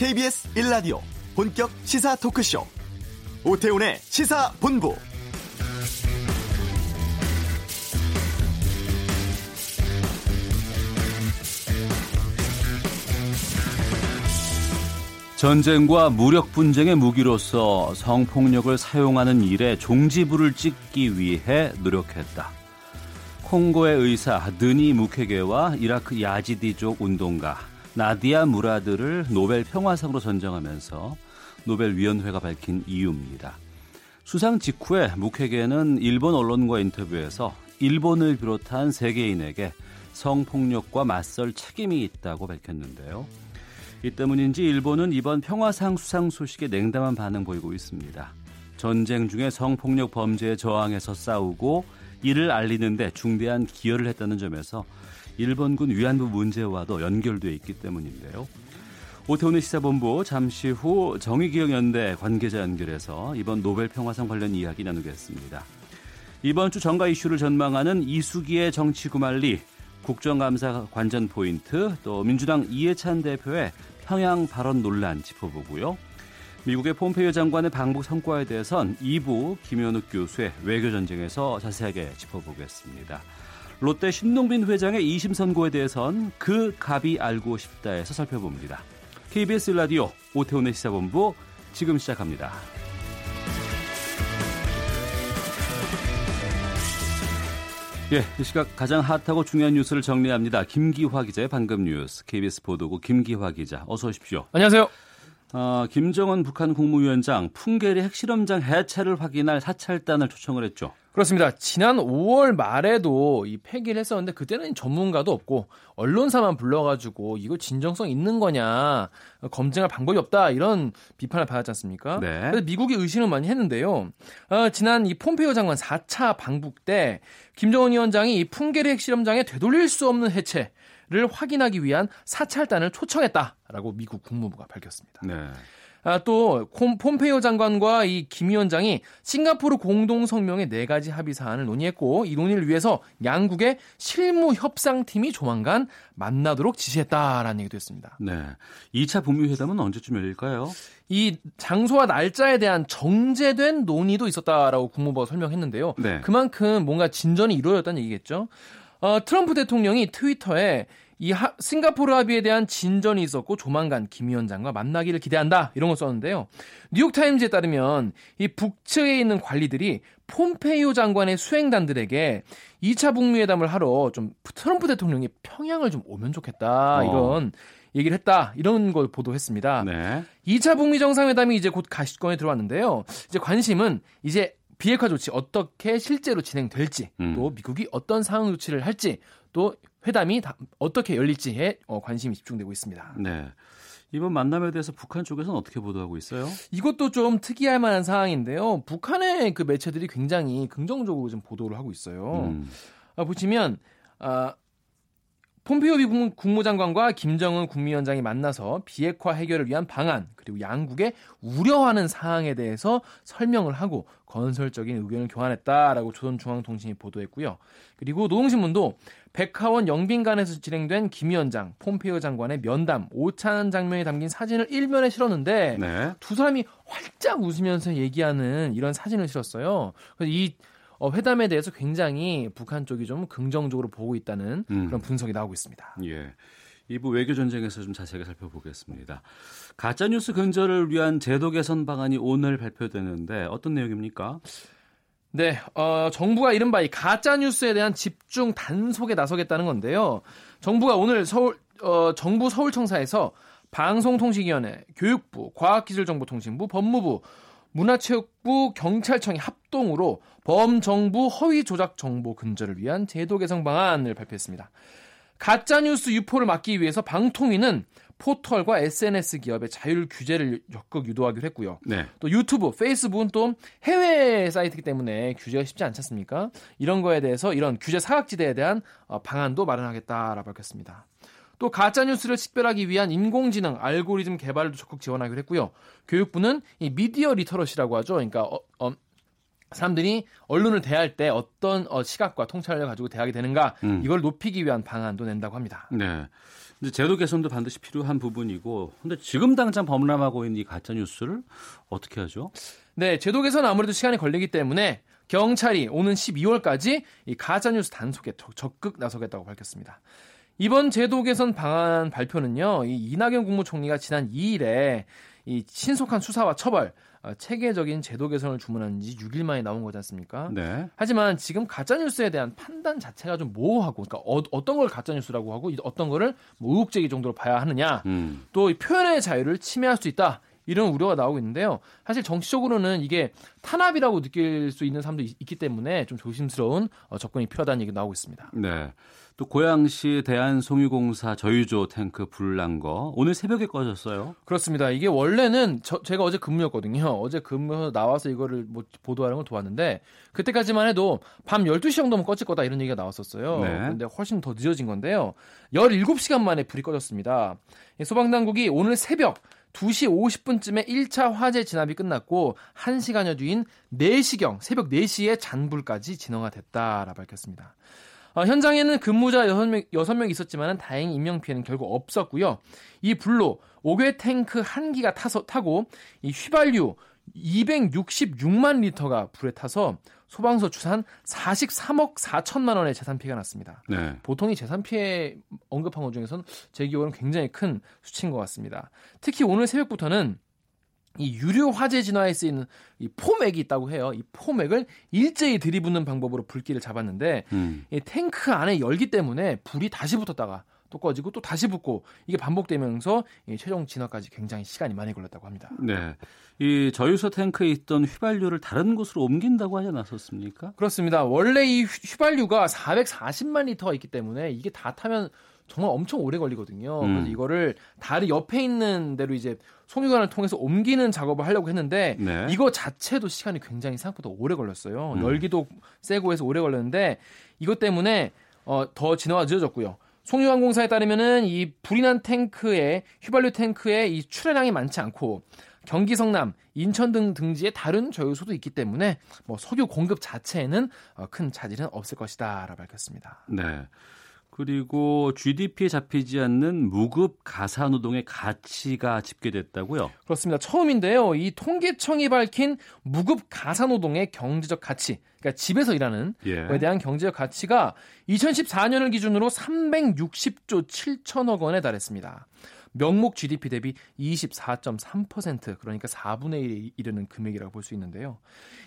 KBS 1라디오 본격 시사 토크쇼 오태훈의 시사본부 전쟁과 무력 분쟁의 무기로서 성폭력을 사용하는 일에 종지부를 찍기 위해 노력했다. 콩고의 의사 드니 무케게와 이라크 야지디족 운동가 나디아 무라드를 노벨 평화상으로 선정하면서 노벨위원회가 밝힌 이유입니다. 수상 직후에 무케게는 일본 언론과 인터뷰에서 일본을 비롯한 세계인에게 성폭력과 맞설 책임이 있다고 밝혔는데요. 이 때문인지 일본은 이번 평화상 수상 소식에 냉담한 반응 보이고 있습니다. 전쟁 중에 성폭력 범죄에 저항해서 싸우고 이를 알리는데 중대한 기여를 했다는 점에서 일본군 위안부 문제와도 연결돼 있기 때문인데요. 오태훈의 시사본부 잠시 후 정의기억연대 관계자 연결해서 이번 노벨 평화상 관련 이야기 나누겠습니다. 이번 주 정가 이슈를 전망하는 이수기의 정치구말리 국정감사 관전 포인트 또 민주당 이해찬 대표의 평양 발언 논란 짚어보고요. 미국의 폼페이오 장관의 방북 성과에 대해선 2부 김현욱 교수의 외교전쟁에서 자세하게 짚어보겠습니다. 롯데 신동빈 회장의 2심 선고에 대해선 그 갑이 알고 싶다에서 살펴봅니다. KBS 라디오 오태훈의 시사본부 지금 시작합니다. 예, 이 시각 가장 핫하고 중요한 뉴스를 정리합니다. 김기화 기자의 방금 뉴스, KBS 보도국 김기화 기자, 어서 오십시오. 안녕하세요. 어, 김정은 북한 국무위원장 풍계리 핵실험장 해체를 확인할 사찰단을 초청을 했죠. 그렇습니다. 지난 5월 말에도 이 폐기를 했었는데 그때는 전문가도 없고 언론사만 불러가지고 이거 진정성 있는 거냐 검증할 방법이 없다 이런 비판을 받았지 않습니까? 네. 그래서 미국이 의심을 많이 했는데요. 어, 지난 이 폼페이오 장관 4차 방북 때 김정은 위원장이 이 풍계리 핵실험장에 되돌릴 수 없는 해체 를 확인하기 위한 사찰단을 초청했다 라고 미국 국무부가 밝혔습니다. 네. 아, 또 폼페이오 장관과 이 김 위원장이 싱가포르 공동 성명의 네 가지 합의 사안을 논의했고 이 논의를 위해서 양국의 실무 협상팀이 조만간 만나도록 지시했다라는 얘기도 했습니다. 네. 2차 북미 회담은 언제쯤 열릴까요? 이 장소와 날짜에 대한 정제된 논의도 있었다라고 국무부가 설명했는데요. 네. 그만큼 뭔가 진전이 이루어졌다는 얘기겠죠. 어, 트럼프 대통령이 트위터에 이 하, 싱가포르 합의에 대한 진전이 있었고 조만간 김 위원장과 만나기를 기대한다 이런 걸 썼는데요. 뉴욕타임즈에 따르면 이 북측에 있는 관리들이 폼페이오 장관의 수행단들에게 2차 북미 회담을 하러 좀 트럼프 대통령이 평양을 좀 오면 좋겠다 어. 이런 얘기를 했다 이런 걸 보도했습니다. 네. 2차 북미 정상회담이 이제 곧 가시권에 들어왔는데요. 이제 관심은 이제 비핵화 조치 어떻게 실제로 진행될지 음. 또 미국이 어떤 상황 조치를 할지 또 회담이 어떻게 열릴지에 어, 관심이 집중되고 있습니다. 네. 이번 만남에 대해서 북한 쪽에서는 어떻게 보도하고 있어요? 이것도 좀 특이할 만한 상황인데요. 북한의 그 매체들이 굉장히 긍정적으로 좀 보도를 하고 있어요. 음. 아, 보시면 아, 폼페이오 미국 국무장관과 김정은 국무위원장이 만나서 비핵화 해결을 위한 방안 그리고 양국의 우려하는 사항에 대해서 설명을 하고 건설적인 의견을 교환했다라고 조선중앙통신이 보도했고요. 그리고 노동신문도 백하원 영빈관에서 진행된 김 위원장, 폼페이오 장관의 면담, 오찬 장면이 담긴 사진을 일면에 실었는데 네. 두 사람이 활짝 웃으면서 얘기하는 이런 사진을 실었어요. 그래서 이 어, 회담에 대해서 굉장히 북한 쪽이 좀 긍정적으로 보고 있다는 음. 그런 분석이 나오고 있습니다. 예. 이부 외교 전쟁에서 좀 자세하게 살펴보겠습니다. 가짜 뉴스 근절을 위한 제도 개선 방안이 오늘 발표되는데 어떤 내용입니까? 네, 어, 정부가 이른바 이 가짜 뉴스에 대한 집중 단속에 나서겠다는 건데요. 정부가 오늘 서울 어, 정부 서울청사에서 방송통신위원회, 교육부, 과학기술정보통신부, 법무부, 문화체육부, 경찰청이 합동으로 범정부 허위 조작 정보 근절을 위한 제도 개선 방안을 발표했습니다. 가짜 뉴스 유포를 막기 위해서 방통위는 포털과 SNS 기업의 자율 규제를 적극 유도하기로 했고요. 네. 또 유튜브, 페이스북은 또 해외 사이트이기 때문에 규제가 쉽지 않지 않습니까? 이런 거에 대해서 이런 규제 사각지대에 대한 어, 방안도 마련하겠다라고 밝혔습니다. 또 가짜 뉴스를 식별하기 위한 인공지능 알고리즘 개발도 적극 지원하기로 했고요. 교육부는 이 media literacy라고 하죠. 그러니까 어, 어, 사람들이 언론을 대할 때 어떤 어, 시각과 통찰을 가지고 대하게 되는가 음. 이걸 높이기 위한 방안도 낸다고 합니다. 네. 근데 제도 개선도 반드시 필요한 부분이고 근데 지금 당장 범람하고 있는 이 가짜 뉴스를 어떻게 하죠? 네, 제도 개선 아무래도 시간이 걸리기 때문에 경찰이 오는 12월까지 이 가짜 뉴스 단속에 적극 나서겠다고 밝혔습니다. 이번 제도 개선 방안 발표는요, 이 이낙연 국무총리가 지난 2일에 이 신속한 수사와 처벌, 어, 체계적인 제도 개선을 주문한 지 6일 만에 나온 거지 않습니까? 네. 하지만 지금 가짜 뉴스에 대한 판단 자체가 좀 모호하고, 그러니까 어, 떤걸 가짜 뉴스라고 하고 어떤 거를 뭐 의혹제기 정도로 봐야 하느냐, 음. 또 표현의 자유를 침해할 수 있다. 이런 우려가 나오고 있는데요. 사실 정치적으로는 이게 탄압이라고 느낄 수 있는 사람도 있, 기 때문에 좀 조심스러운 어, 접근이 필요하다는 얘기가 나오고 있습니다. 네. 또 고양시 대한송유공사 저유조 탱크 불난 거 오늘 새벽에 꺼졌어요. 그렇습니다. 이게 원래는 저, 제가 어제 근무였거든요. 어제 근무해서 나와서 이거를 뭐 보도하는 걸 도왔는데 그때까지만 해도 밤 12시 정도면 꺼질 거다 이런 얘기가 나왔었어요. 네. 근데 훨씬 더 늦어진 건데요. 17시간 만에 불이 꺼졌습니다. 소방당국이 오늘 새벽 2시 50분쯤에 1차 화재 진압이 끝났고 1시간여 뒤인 4시경 새벽 4시에 잔불까지 진화가 됐다라 밝혔습니다. 어, 현장에는 근무자 6명, 6명 있었지만 다행히 인명피해는 결국 없었고요. 이 불로 5개 탱크 한 기가 타서, 타고 이 휘발유 266만 리터가 불에 타서 소방서 추산 43억 4천만 원의 재산 피해가 났습니다. 네. 보통 이 재산 피해 언급한 것 중에서는 제 기억으로는 굉장히 큰 수치인 것 같습니다. 특히 오늘 새벽부터는 이 유료 화재 진화에 쓰이는 이 포맥이 있다고 해요. 이 포맥을 일제히 들이붓는 방법으로 불길을 잡았는데 음. 이 탱크 안에 열기 때문에 불이 다시 붙었다가 또 꺼지고 또 다시 붙고 이게 반복되면서 이 최종 진화까지 굉장히 시간이 많이 걸렸다고 합니다. 네. 이 저유소 탱크에 있던 휘발유를 다른 곳으로 옮긴다고 하지 않았었습니까? 그렇습니다. 원래 이 휘발유가 440만 리터가 있기 때문에 이게 다 타면 정말 엄청 오래 걸리거든요. 음. 그래서 이거를 다리 옆에 있는 데로 이제 송유관을 통해서 옮기는 작업을 하려고 했는데 네. 이거 자체도 시간이 굉장히 생각보다 오래 걸렸어요. 음. 열기도 세고 해서 오래 걸렸는데 이것 때문에 어, 더 진화가 늦어졌고요. 송유관공사에 따르면은 이 불이 난 탱크에 휘발유 탱크에 이 출하량이 많지 않고 경기 성남, 인천 등 등지에 다른 저유소도 있기 때문에 뭐 석유 공급 자체에는 어, 큰 차질은 없을 것이다라고 밝혔습니다. 네. 그리고 GDP에 잡히지 않는 무급 가사 노동의 가치가 집계됐다고요? 그렇습니다. 처음인데요. 이 통계청이 밝힌 무급 가사 노동의 경제적 가치, 그러니까 집에서 일하는 예. 거에 대한 경제적 가치가 2014년을 기준으로 360조 7천억 원에 달했습니다. 명목 GDP 대비 24.3% 그러니까 4분의 1에 이르는 금액이라고 볼 수 있는데요.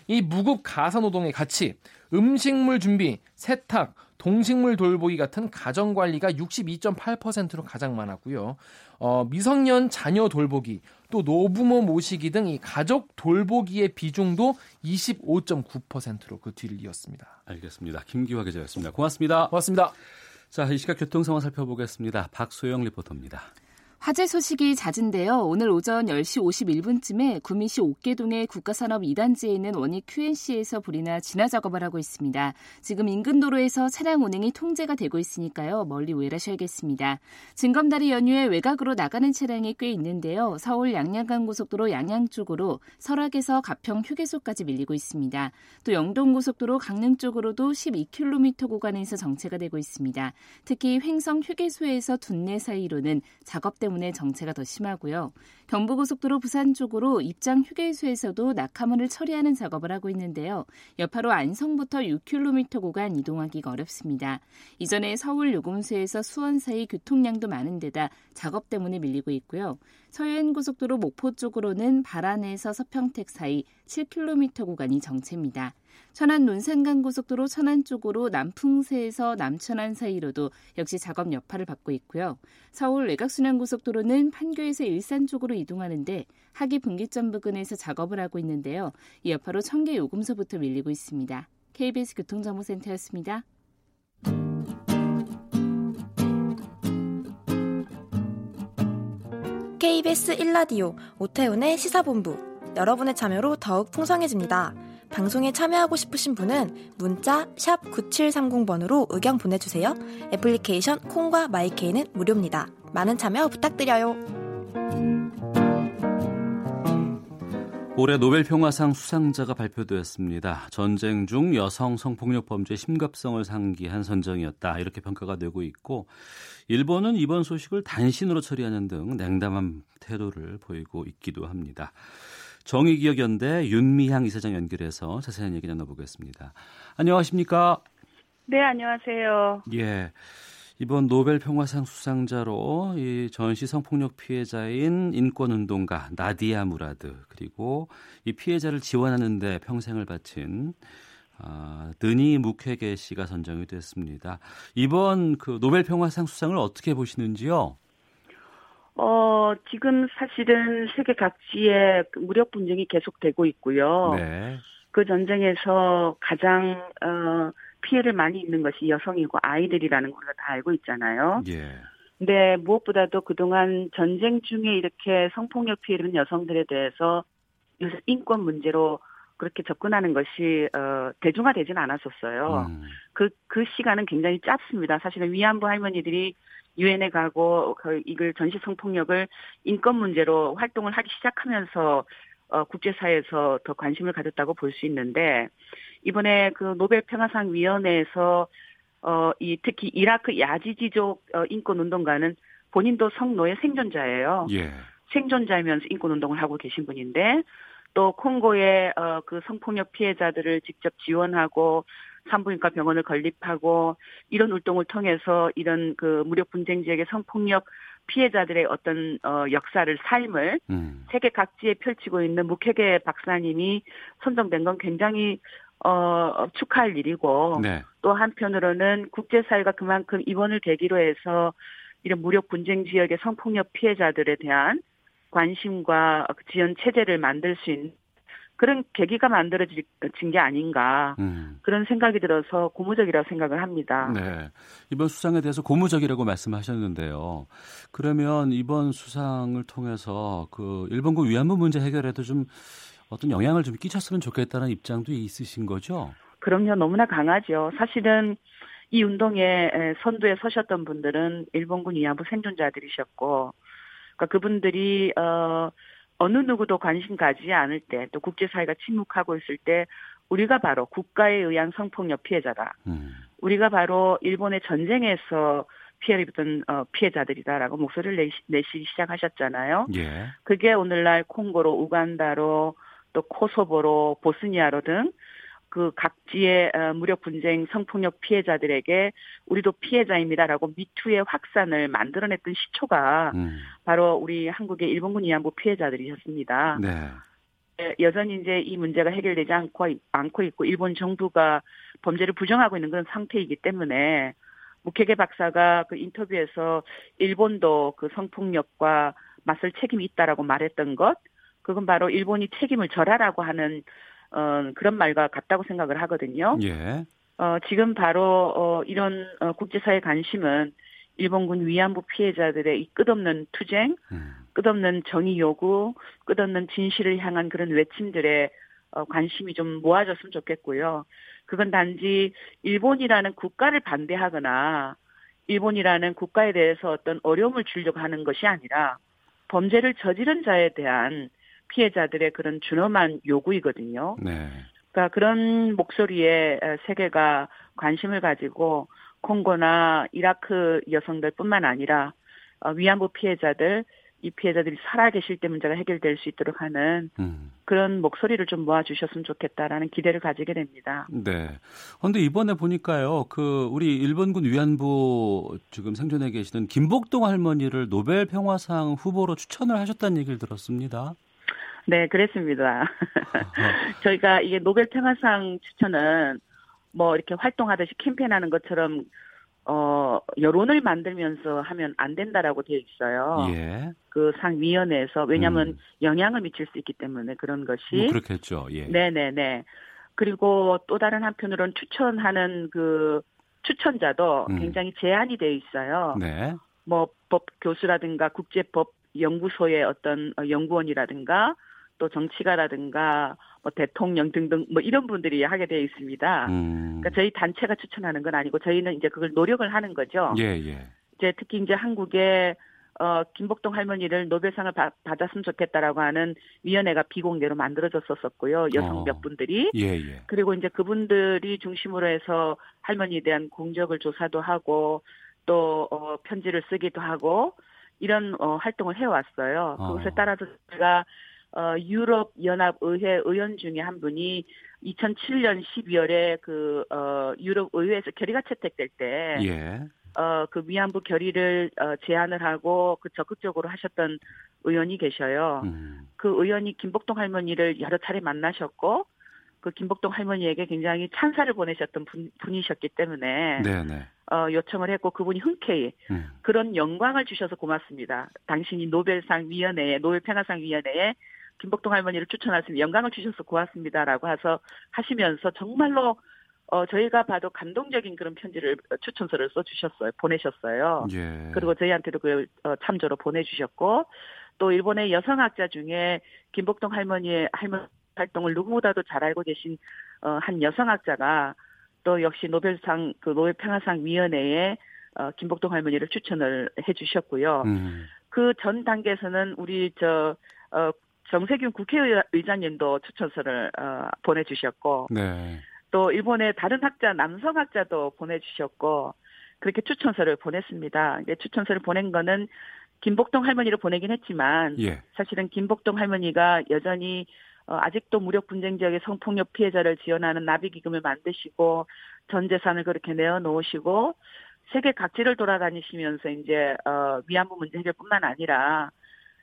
이 무급 가사 노동의 가치, 음식물 준비, 세탁, 동식물 돌보기 같은 가정 관리가 62.8%로 가장 많았고요. 어, 미성년 자녀 돌보기, 또 노부모 모시기 등 이 가족 돌보기의 비중도 25.9%로 그 뒤를 이었습니다. 알겠습니다. 김기화 기자였습니다. 고맙습니다. 고맙습니다. 자, 이 시각 교통 상황 살펴보겠습니다. 박소영 리포터입니다. 화재 소식이 잦은데요. 오늘 오전 10시 51분쯤에 구미시 옥계동의 국가산업 2단지에 있는 원익 QNC에서 불이 나 진화 작업을 하고 있습니다. 지금 인근 도로에서 차량 운행이 통제가 되고 있으니까요. 멀리 우회하셔야겠습니다. 진검다리 연휴에 외곽으로 나가는 차량이 꽤 있는데요. 서울 양양간 고속도로 양양 쪽으로 설악에서 가평 휴게소까지 밀리고 있습니다. 또 영동 고속도로 강릉 쪽으로도 12km 구간에서 정체가 되고 있습니다. 특히 횡성 휴게소에서 둔내 사이로는 작업 때문에 때문에 정체가 더 심하고요. 경부고속도로 부산 쪽으로 입장 휴게소에서도 낙하물을 처리하는 작업을 하고 있는데요. 여파로 안성부터 6km 구간 이동하기가 어렵습니다. 이전에 서울 요금소에서 수원 사이 교통량도 많은 데다 작업 때문에 밀리고 있고요. 서해안고속도로 목포 쪽으로는 발안에서 서평택 사이 7km 구간이 정체입니다. 천안 논산간 고속도로 천안 쪽으로 남풍세에서 남천안 사이로도 역시 작업 여파를 받고 있고요. 서울 외곽순환 고속도로는 판교에서 일산 쪽으로 이동하는데 하기 분기점 부근에서 작업을 하고 있는데요. 이 여파로 청계 요금소부터 밀리고 있습니다. KBS 교통정보센터였습니다. KBS 1라디오 오태훈의 시사본부 여러분의 참여로 더욱 풍성해집니다. 방송에 참여하고 싶으신 분은 문자 9730번으로 의견 보내주세요. 애플리케이션 콩과 마이케이는 무료입니다. 많은 참여 부탁드려요. 올해 노벨 평화상 수상자가 발표되었습니다. 전쟁 중 여성 성폭력 범죄 심각성을 상기한 선정이었다. 이렇게 평가가 되고 있고 일본은 이번 소식을 단신으로 처리하는 등 냉담한 태도를 보이고 있기도 합니다. 정의기억연대 윤미향 이사장 연결해서 자세한 얘기 나눠보겠습니다. 안녕하십니까? 네, 안녕하세요. 예. 이번 노벨 평화상 수상자로 이 전시 성폭력 피해자인 인권운동가 나디아 무라드 그리고 이 피해자를 지원하는데 평생을 바친 아, 드니 무케게 씨가 선정이 됐습니다. 이번 그 노벨 평화상 수상을 어떻게 보시는지요? 어, 지금 사실은 세계 각지에 그 무력 분쟁이 계속되고 있고요. 네. 그 전쟁에서 가장 어, 피해를 많이 입는 것이 여성이고 아이들이라는 걸 다 알고 있잖아요. 예. 근데 무엇보다도 그동안 전쟁 중에 이렇게 성폭력 피해를 입는 여성들에 대해서 요새 인권 문제로 그렇게 접근하는 것이 어, 대중화되지는 않았었어요. 음. 그, 그 시간은 굉장히 짧습니다. 사실은 위안부 할머니들이 유엔에 가고 그 이걸 전시 성폭력을 인권 문제로 활동을 하기 시작하면서 어, 국제사회에서 더 관심을 가졌다고 볼 수 있는데 이번에 그 노벨 평화상 위원회에서 어, 이 특히 이라크 야지지족 어, 인권 운동가는 본인도 성노예 생존자예요. 예. 생존자이면서 인권 운동을 하고 계신 분인데 또 콩고의 어, 그 성폭력 피해자들을 직접 지원하고 산부인과 병원을 건립하고 이런 활동을 통해서 이런 그 무력 분쟁 지역의 성폭력 피해자들의 어떤 어 역사를 삶을 음. 세계 각지에 펼치고 있는 무케게 박사님이 선정된 건 굉장히 어 축하할 일이고 네. 또 한편으로는 국제사회가 그만큼 이번을 계기로 해서 이런 무력 분쟁 지역의 성폭력 피해자들에 대한 관심과 지원 체제를 만들 수 있는 그런 계기가 만들어진 게 아닌가 음. 그런 생각이 들어서 고무적이라고 생각을 합니다. 네. 이번 수상에 대해서 고무적이라고 말씀하셨는데요. 그러면 이번 수상을 통해서 그 일본군 위안부 문제 해결에도 좀 어떤 영향을 좀 끼쳤으면 좋겠다는 입장도 있으신 거죠? 그럼요, 너무나 강하죠. 사실은 이 운동에 선두에 서셨던 분들은 일본군 위안부 생존자들이셨고, 그러니까 그분들이 어 어느 누구도 관심 가지지 않을 때, 또 국제사회가 침묵하고 있을 때, 우리가 바로 국가에 의한 성폭력 피해자다. 음. 우리가 바로 일본의 전쟁에서 피해를 입었던 어, 피해자들이다라고 목소리를 내시, 내시기 시작하셨잖아요. 예. 그게 오늘날 콩고로, 우간다로, 또 코소보로, 보스니아로 등 그 각지의 어, 무력 분쟁 성폭력 피해자들에게 우리도 피해자입니다라고 미투의 확산을 만들어냈던 시초가 음. 바로 우리 한국의 일본군 위안부 피해자들이셨습니다. 네. 예, 여전히 이제 이 문제가 해결되지 않고, 않고 있고 일본 정부가 범죄를 부정하고 있는 그런 상태이기 때문에 무케게 박사가 그 인터뷰에서 일본도 그 성폭력과 맞설 책임이 있다라고 말했던 것 그건 바로 일본이 책임을 져라라고 하는 어, 그런 말과 같다고 생각을 하거든요. 예. 어, 지금 바로 어, 이런 어, 국제사회 관심은 일본군 위안부 피해자들의 이 끝없는 투쟁, 음. 끝없는 정의 요구, 끝없는 진실을 향한 그런 외침들에 어, 관심이 좀 모아졌으면 좋겠고요. 그건 단지 일본이라는 국가를 반대하거나 일본이라는 국가에 대해서 어떤 어려움을 주려고 하는 것이 아니라 범죄를 저지른 자에 대한 피해자들의 그런 준엄한 요구이거든요. 네. 그러니까 그런 목소리에 세계가 관심을 가지고 콩고나 이라크 여성들뿐만 아니라 어, 위안부 피해자들 이 피해자들이 살아계실 때 문제가 해결될 수 있도록 하는 음. 그런 목소리를 좀 모아주셨으면 좋겠다라는 기대를 가지게 됩니다. 네. 그런데 이번에 보니까요, 그 우리 일본군 위안부 지금 생존해 계시는 김복동 할머니를 노벨 평화상 후보로 추천을 하셨다는 얘기를 들었습니다. 네, 그랬습니다. 저희가 이게 노벨 평화상 추천은 뭐 이렇게 활동하듯이 캠페인하는 것처럼 어 여론을 만들면서 하면 안 된다라고 되어 있어요. 예. 그 상위원회에서 왜냐하면 음. 영향을 미칠 수 있기 때문에 그런 것이 뭐 그렇겠죠. 예. 네네네. 그리고 또 다른 한편으로는 추천하는 그 추천자도 음. 굉장히 제한이 되어 있어요. 네. 뭐 법 교수라든가 국제법 연구소의 어떤 어, 연구원이라든가 또 정치가라든가 뭐 대통령 등등 뭐 이런 분들이 하게 되어 있습니다. 음. 그러니까 저희 단체가 추천하는 건 아니고 저희는 이제 그걸 노력을 하는 거죠. 예, 예. 이제 특히 이제 한국의 어, 김복동 할머니를 노벨상을 바, 받았으면 좋겠다라고 하는 위원회가 비공개로 만들어졌었고요. 여성 어. 몇 분들이. 예, 예. 그리고 이제 그분들이 중심으로 해서 할머니에 대한 공적을 조사도 하고 또 어, 편지를 쓰기도 하고 이런 어, 활동을 해왔어요. 어. 그것에 따라서 제가 어, 유럽 연합 의회 의원 중에 한 분이 2007년 12월에 그 어, 유럽 의회에서 결의가 채택될 때 예. 어, 그 위안부 결의를 어, 제안을 하고 그 적극적으로 하셨던 의원이 계셔요. 음. 그 의원이 김복동 할머니를 여러 차례 만나셨고 그 김복동 할머니에게 굉장히 찬사를 보내셨던 분, 분이셨기 때문에 네, 네. 어, 요청을 했고 그분이 흔쾌히 음. 그런 영광을 주셔서 고맙습니다. 당신이 노벨상 위원회에 노벨 평화상 위원회에 김복동 할머니를 추천하시면 영광을 주셔서 고맙습니다라고 해서 하시면서 정말로 어, 저희가 봐도 감동적인 그런 편지를 어, 추천서를 써 주셨어요. 보내셨어요. 예. 그리고 저희한테도 그 어, 참조로 보내주셨고 또 일본의 여성학자 중에 김복동 할머니의 할머니 활동을 누구보다도 잘 알고 계신 어, 한 여성학자가 또 역시 노벨상 그 노벨 평화상 위원회에 어, 김복동 할머니를 추천을 해주셨고요. 음. 그전 단계에서는 우리 저 어, 정세균 국회의장님도 추천서를 어, 보내주셨고 네. 또 일본의 다른 학자 남성 학자도 보내주셨고 그렇게 추천서를 보냈습니다. 이제 추천서를 보낸 거는 김복동 할머니를 보내긴 했지만 예. 사실은 김복동 할머니가 여전히 어, 아직도 무력 분쟁 지역의 성폭력 피해자를 지원하는 나비 기금을 만드시고 전 재산을 그렇게 내어 놓으시고 세계 각지를 돌아다니시면서 이제 어, 위안부 문제 해결뿐만 아니라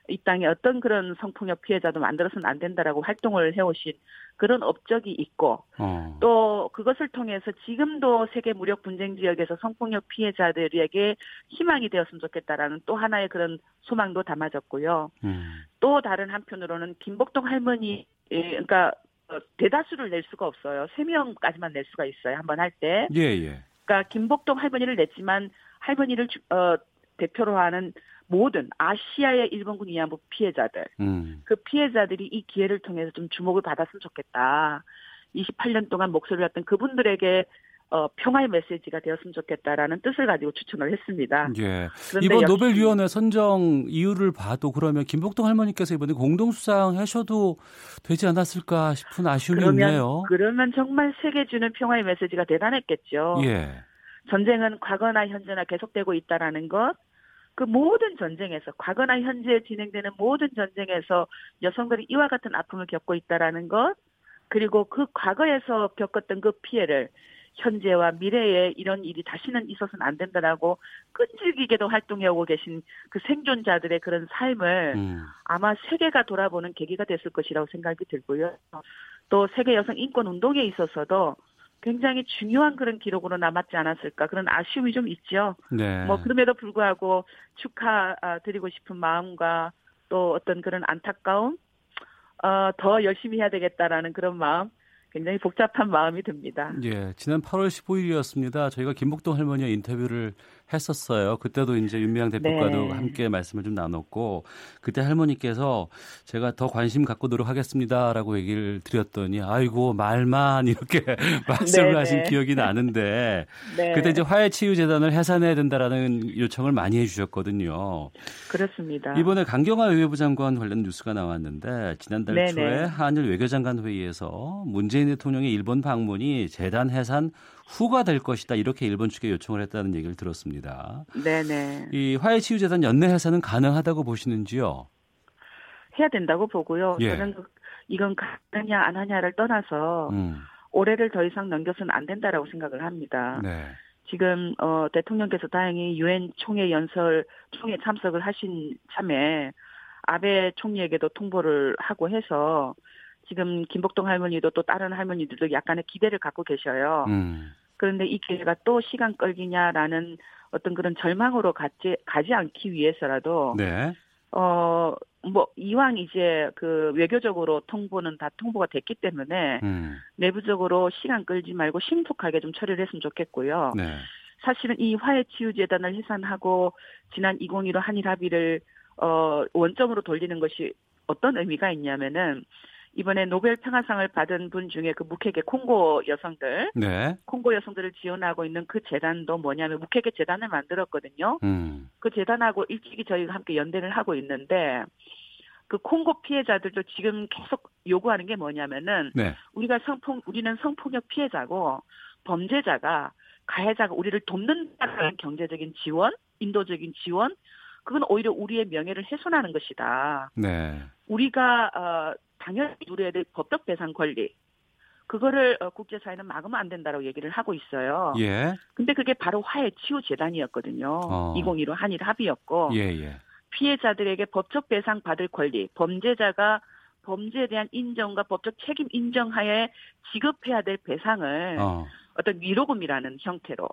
이 땅에 어떤 그런 성폭력 피해자도 만들어서는 안 된다라고 활동을 해오신 그런 업적이 있고 어. 또 그것을 통해서 지금도 세계 무력 분쟁 지역에서 성폭력 피해자들에게 희망이 되었으면 좋겠다라는 또 하나의 그런 소망도 담아졌고요. 음. 또 다른 한편으로는 김복동 할머니 예, 그러니까 어, 대다수를 낼 수가 없어요. 세 명까지만 낼 수가 있어요. 한 번 할 때. 예, 예. 그러니까 김복동 할머니를 냈지만 할머니를 주- 어, 대표로 하는 모든 아시아의 일본군 위안부 피해자들 음. 그 피해자들이 이 기회를 통해서 좀 주목을 받았으면 좋겠다. 28년 동안 목소리를 했던 그분들에게 어, 평화의 메시지가 되었으면 좋겠다라는 뜻을 가지고 추천을 했습니다. 예. 이번 노벨위원회 선정 이유를 봐도 그러면 김복동 할머니께서 이번에 공동수상 하셔도 되지 않았을까 싶은 아쉬움이 그러면 있네요. 그러면 정말 세계 주는 평화의 메시지가 대단했겠죠. 예. 전쟁은 과거나 현재나 계속되고 있다라는 것. 그 모든 전쟁에서 과거나 현재 진행되는 모든 전쟁에서 여성들이 이와 같은 아픔을 겪고 있다라는 것. 그리고 그 과거에서 겪었던 그 피해를 현재와 미래에 이런 일이 다시는 있어서는 안 된다라고 끈질기게도 활동해 오고 계신 그 생존자들의 그런 삶을 음. 아마 세계가 돌아보는 계기가 됐을 것이라고 생각이 들고요. 또 세계 여성 인권 운동에 있어서도 굉장히 중요한 그런 기록으로 남았지 않았을까 그런 아쉬움이 좀 있죠. 네. 뭐 그럼에도 불구하고 축하드리고 싶은 마음과 또 어떤 그런 안타까움, 어, 더 열심히 해야 되겠다라는 그런 마음, 굉장히 복잡한 마음이 듭니다. 예, 지난 8월 15일이었습니다. 저희가 김복동 할머니와 인터뷰를 했었어요. 그때도 이제 윤미향 대표과도 네. 함께 말씀을 좀 나눴고 그때 할머니께서 제가 더 관심 갖고 노력하겠습니다라고 얘기를 드렸더니 아이고 말만 이렇게 말씀을 네, 하신 네. 기억이 나는데 네, 그때 이제 화해 치유 재단을 해산해야 된다라는 요청을 많이 해주셨거든요. 그렇습니다. 이번에 강경화 외교부 장관 관련 뉴스가 나왔는데 지난달 네네. 초에 한일 외교장관 회의에서 문재인 대통령의 일본 방문이 재단 해산 후가 될 것이다 이렇게 일본 측에 요청을 했다는 얘기를 들었습니다. 네네. 이 화해치유재단 연내 해산은 가능하다고 보시는지요? 해야 된다고 보고요. 예. 저는 그- 이건 가느냐 안 하냐를 떠나서 음, 올해를 더 이상 넘겨서는 안 된다라고 생각을 합니다. 네. 지금 어 대통령께서 다행히 유엔 총회 연설 총회 참석을 하신 참에 아베 총리에게도 통보를 하고 해서 지금 김복동 할머니도 또 다른 할머니들도 약간의 기대를 갖고 계셔요. 음, 그런데 이 기회가 또 시간 끌기냐라는 어떤 그런 절망으로 가지 가지 않기 위해서라도 네. 어 뭐 이왕 이제 그 외교적으로 통보는 다 통보가 됐기 때문에 음, 내부적으로 시간 끌지 말고 신속하게 좀 처리를 했으면 좋겠고요. 네. 사실은 이 화해치유재단을 해산하고 지난 2015 한일 합의를 어 원점으로 돌리는 것이 어떤 의미가 있냐면은 이번에 노벨 평화상을 받은 분 중에 그 묵핵의 콩고 여성들, 네. 콩고 여성들을 지원하고 있는 그 재단도 뭐냐면 묵핵의 재단을 만들었거든요. 음. 그 재단하고 일찍이 저희가 함께 연대를 하고 있는데 그 콩고 피해자들도 지금 계속 요구하는 게 뭐냐면은 네. 우리가 성폭 우리는 성폭력 피해자고 범죄자가 가해자가 우리를 돕는다는 경제적인 지원, 인도적인 지원, 그건 오히려 우리의 명예를 훼손하는 것이다. 네. 우리가 어, 당연히 누려야 될 법적 배상 권리. 그거를 어, 국제사회는 막으면 안 된다고 얘기를 하고 있어요. 예. 근데 그게 바로 화해 치유 재단이었거든요. 어. 2015 한일 합의였고 예, 예. 피해자들에게 법적 배상 받을 권리, 범죄자가 범죄에 대한 인정과 법적 책임 인정하에 지급해야 될 배상을 어. 어떤 위로금이라는 형태로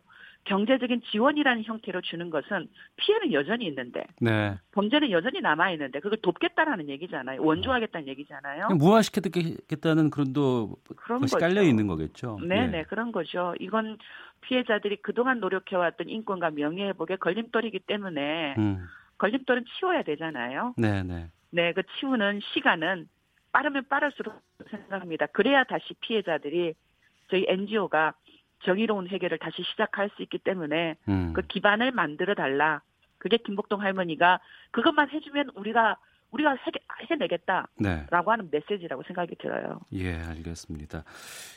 경제적인 지원이라는 형태로 주는 것은 피해는 여전히 있는데 네. 범죄는 여전히 남아 있는데 그걸 돕겠다라는 얘기잖아요. 원조하겠다는 얘기잖아요. 그냥 무화시키겠다는 그런 또 그런 것이 거죠. 깔려 있는 거겠죠. 네, 예. 네, 그런 거죠. 이건 피해자들이 그동안 노력해왔던 인권과 명예 회복의 걸림돌이기 때문에 음. 걸림돌은 치워야 되잖아요. 네, 네. 네, 그 치우는 시간은 빠르면 빠를수록 생각합니다. 그래야 다시 피해자들이 저희 NGO가 정의로운 해결을 다시 시작할 수 있기 때문에 음. 그 기반을 만들어 달라. 그게 김복동 할머니가 그것만 해주면 우리가 우리가 해, 해내겠다라고 네. 하는 메시지라고 생각이 들어요. 예, 알겠습니다.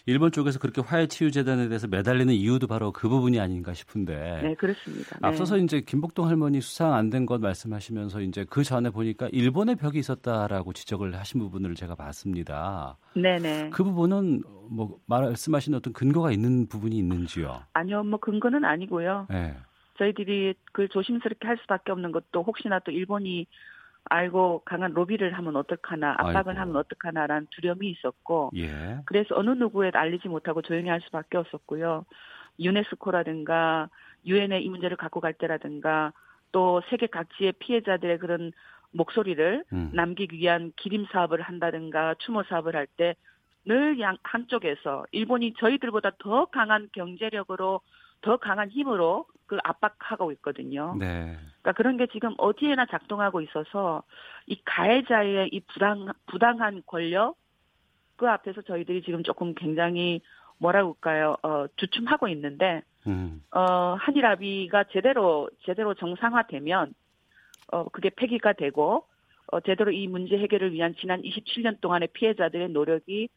일본 쪽에서 그렇게 화해 치유 재단에 대해서 매달리는 이유도 바로 그 부분이 아닌가 싶은데. 네, 그렇습니다. 네. 앞서서 이제 김복동 할머니 수상 안 된 것 말씀하시면서 이제 그 전에 보니까 일본의 벽이 있었다라고 지적을 하신 부분을 제가 봤습니다. 네 네. 그 부분은 뭐 말씀하신 어떤 근거가 있는 부분이 있는지요? 아니요, 뭐 근거는 아니고요. 네. 저희들이 그걸 조심스럽게 할 수밖에 없는 것도 혹시나 또 일본이 알고 강한 로비를 하면 어떡하나 압박을 아이고. 하면 어떡하나라는 두려움이 있었고 예. 그래서 어느 누구에도 알리지 못하고 조용히 할 수밖에 없었고요. 유네스코라든가 유엔에 이 문제를 갖고 갈 때라든가 또 세계 각지의 피해자들의 그런 목소리를 음. 남기기 위한 기림 사업을 한다든가 추모 사업을 할 때 늘 양 한쪽에서 일본이 저희들보다 더 강한 경제력으로 더 강한 힘으로 그 압박하고 있거든요. 네. 그러니까 그런 게 지금 어디에나 작동하고 있어서 이 가해자의 이 부당 부당한 권력 그 앞에서 저희들이 지금 조금 굉장히 뭐라고 할까요? 어, 주춤하고 있는데 음. 어, 한일 합의가 제대로 제대로 정상화되면 어, 그게 폐기가 되고 어, 제대로 이 문제 해결을 위한 지난 27년 동안의 피해자들의 노력이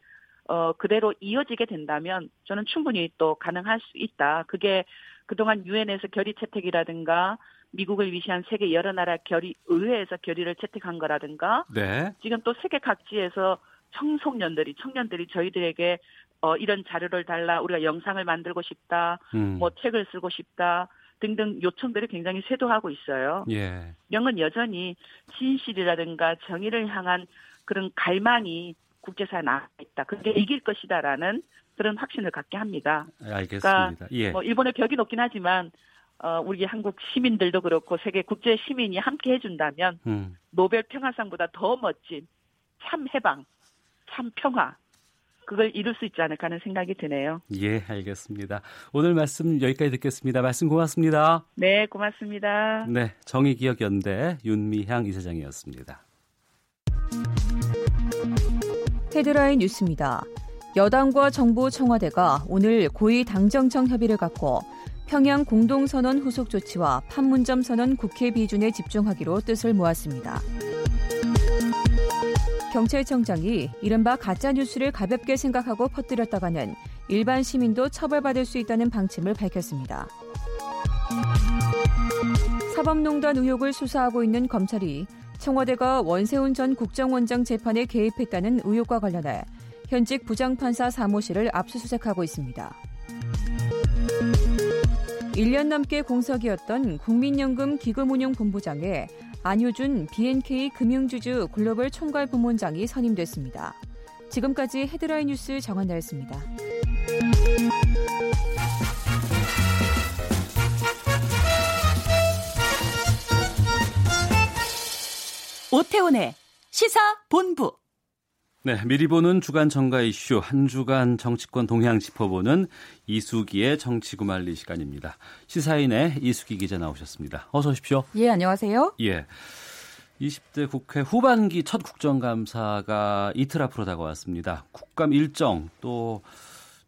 어, 그대로 이어지게 된다면 저는 충분히 또 가능할 수 있다. 그게 그동안 유엔에서 결의 채택이라든가 미국을 위시한 세계 여러 나라 결의 의회에서 결의를 채택한 거라든가 네. 지금 또 세계 각지에서 청소년들이 청년들이 저희들에게 어, 이런 자료를 달라 우리가 영상을 만들고 싶다 음. 뭐 책을 쓰고 싶다 등등 요청들이 굉장히 쇄도하고 있어요. 예. 이런 건 여전히 진실이라든가 정의를 향한 그런 갈망이 국제사회에 남아 있다. 그게 이길 것이다라는 그런 확신을 갖게 합니다. 알겠습니다. 예. 뭐 일본의 벽이 높긴 하지만 어, 우리 한국 시민들도 그렇고 세계 국제 시민이 함께 해준다면 음. 노벨 평화상보다 더 멋진 참 해방, 참 평화 그걸 이룰 수 있지 않을까 하는 생각이 드네요. 예, 알겠습니다. 오늘 말씀 여기까지 듣겠습니다. 말씀 고맙습니다. 네, 고맙습니다. 네, 정의기억연대 윤미향 이사장이었습니다. 헤드라인 뉴스입니다. 여당과 정부 청와대가 오늘 고위 당정청 협의를 갖고 평양 공동선언 후속 조치와 판문점 선언 국회 비준에 집중하기로 뜻을 모았습니다. 경찰청장이 이른바 가짜뉴스를 가볍게 생각하고 퍼뜨렸다가는 일반 시민도 처벌받을 수 있다는 방침을 밝혔습니다. 사법농단 의혹을 수사하고 있는 검찰이 청와대가 원세훈 전 국정원장 재판에 개입했다는 의혹과 관련해 현직 부장판사 사무실을 압수수색하고 있습니다. 1년 넘게 공석이었던 국민연금 기금운용본부장에 안효준 BNK 금융주주 글로벌 총괄 부문장이 선임됐습니다. 지금까지 헤드라인 뉴스 정한나였습니다. 오태훈의 시사 본부. 네, 미리 보는 주간 정가 이슈 한 주간 정치권 동향 짚어보는 이수기의 정치구말리 시간입니다. 시사인의 이수기 기자 나오셨습니다. 어서 오십시오. 예, 안녕하세요. 예. 20대 국회 후반기 첫 국정감사가 이틀 앞으로 다가왔습니다. 국감 일정 또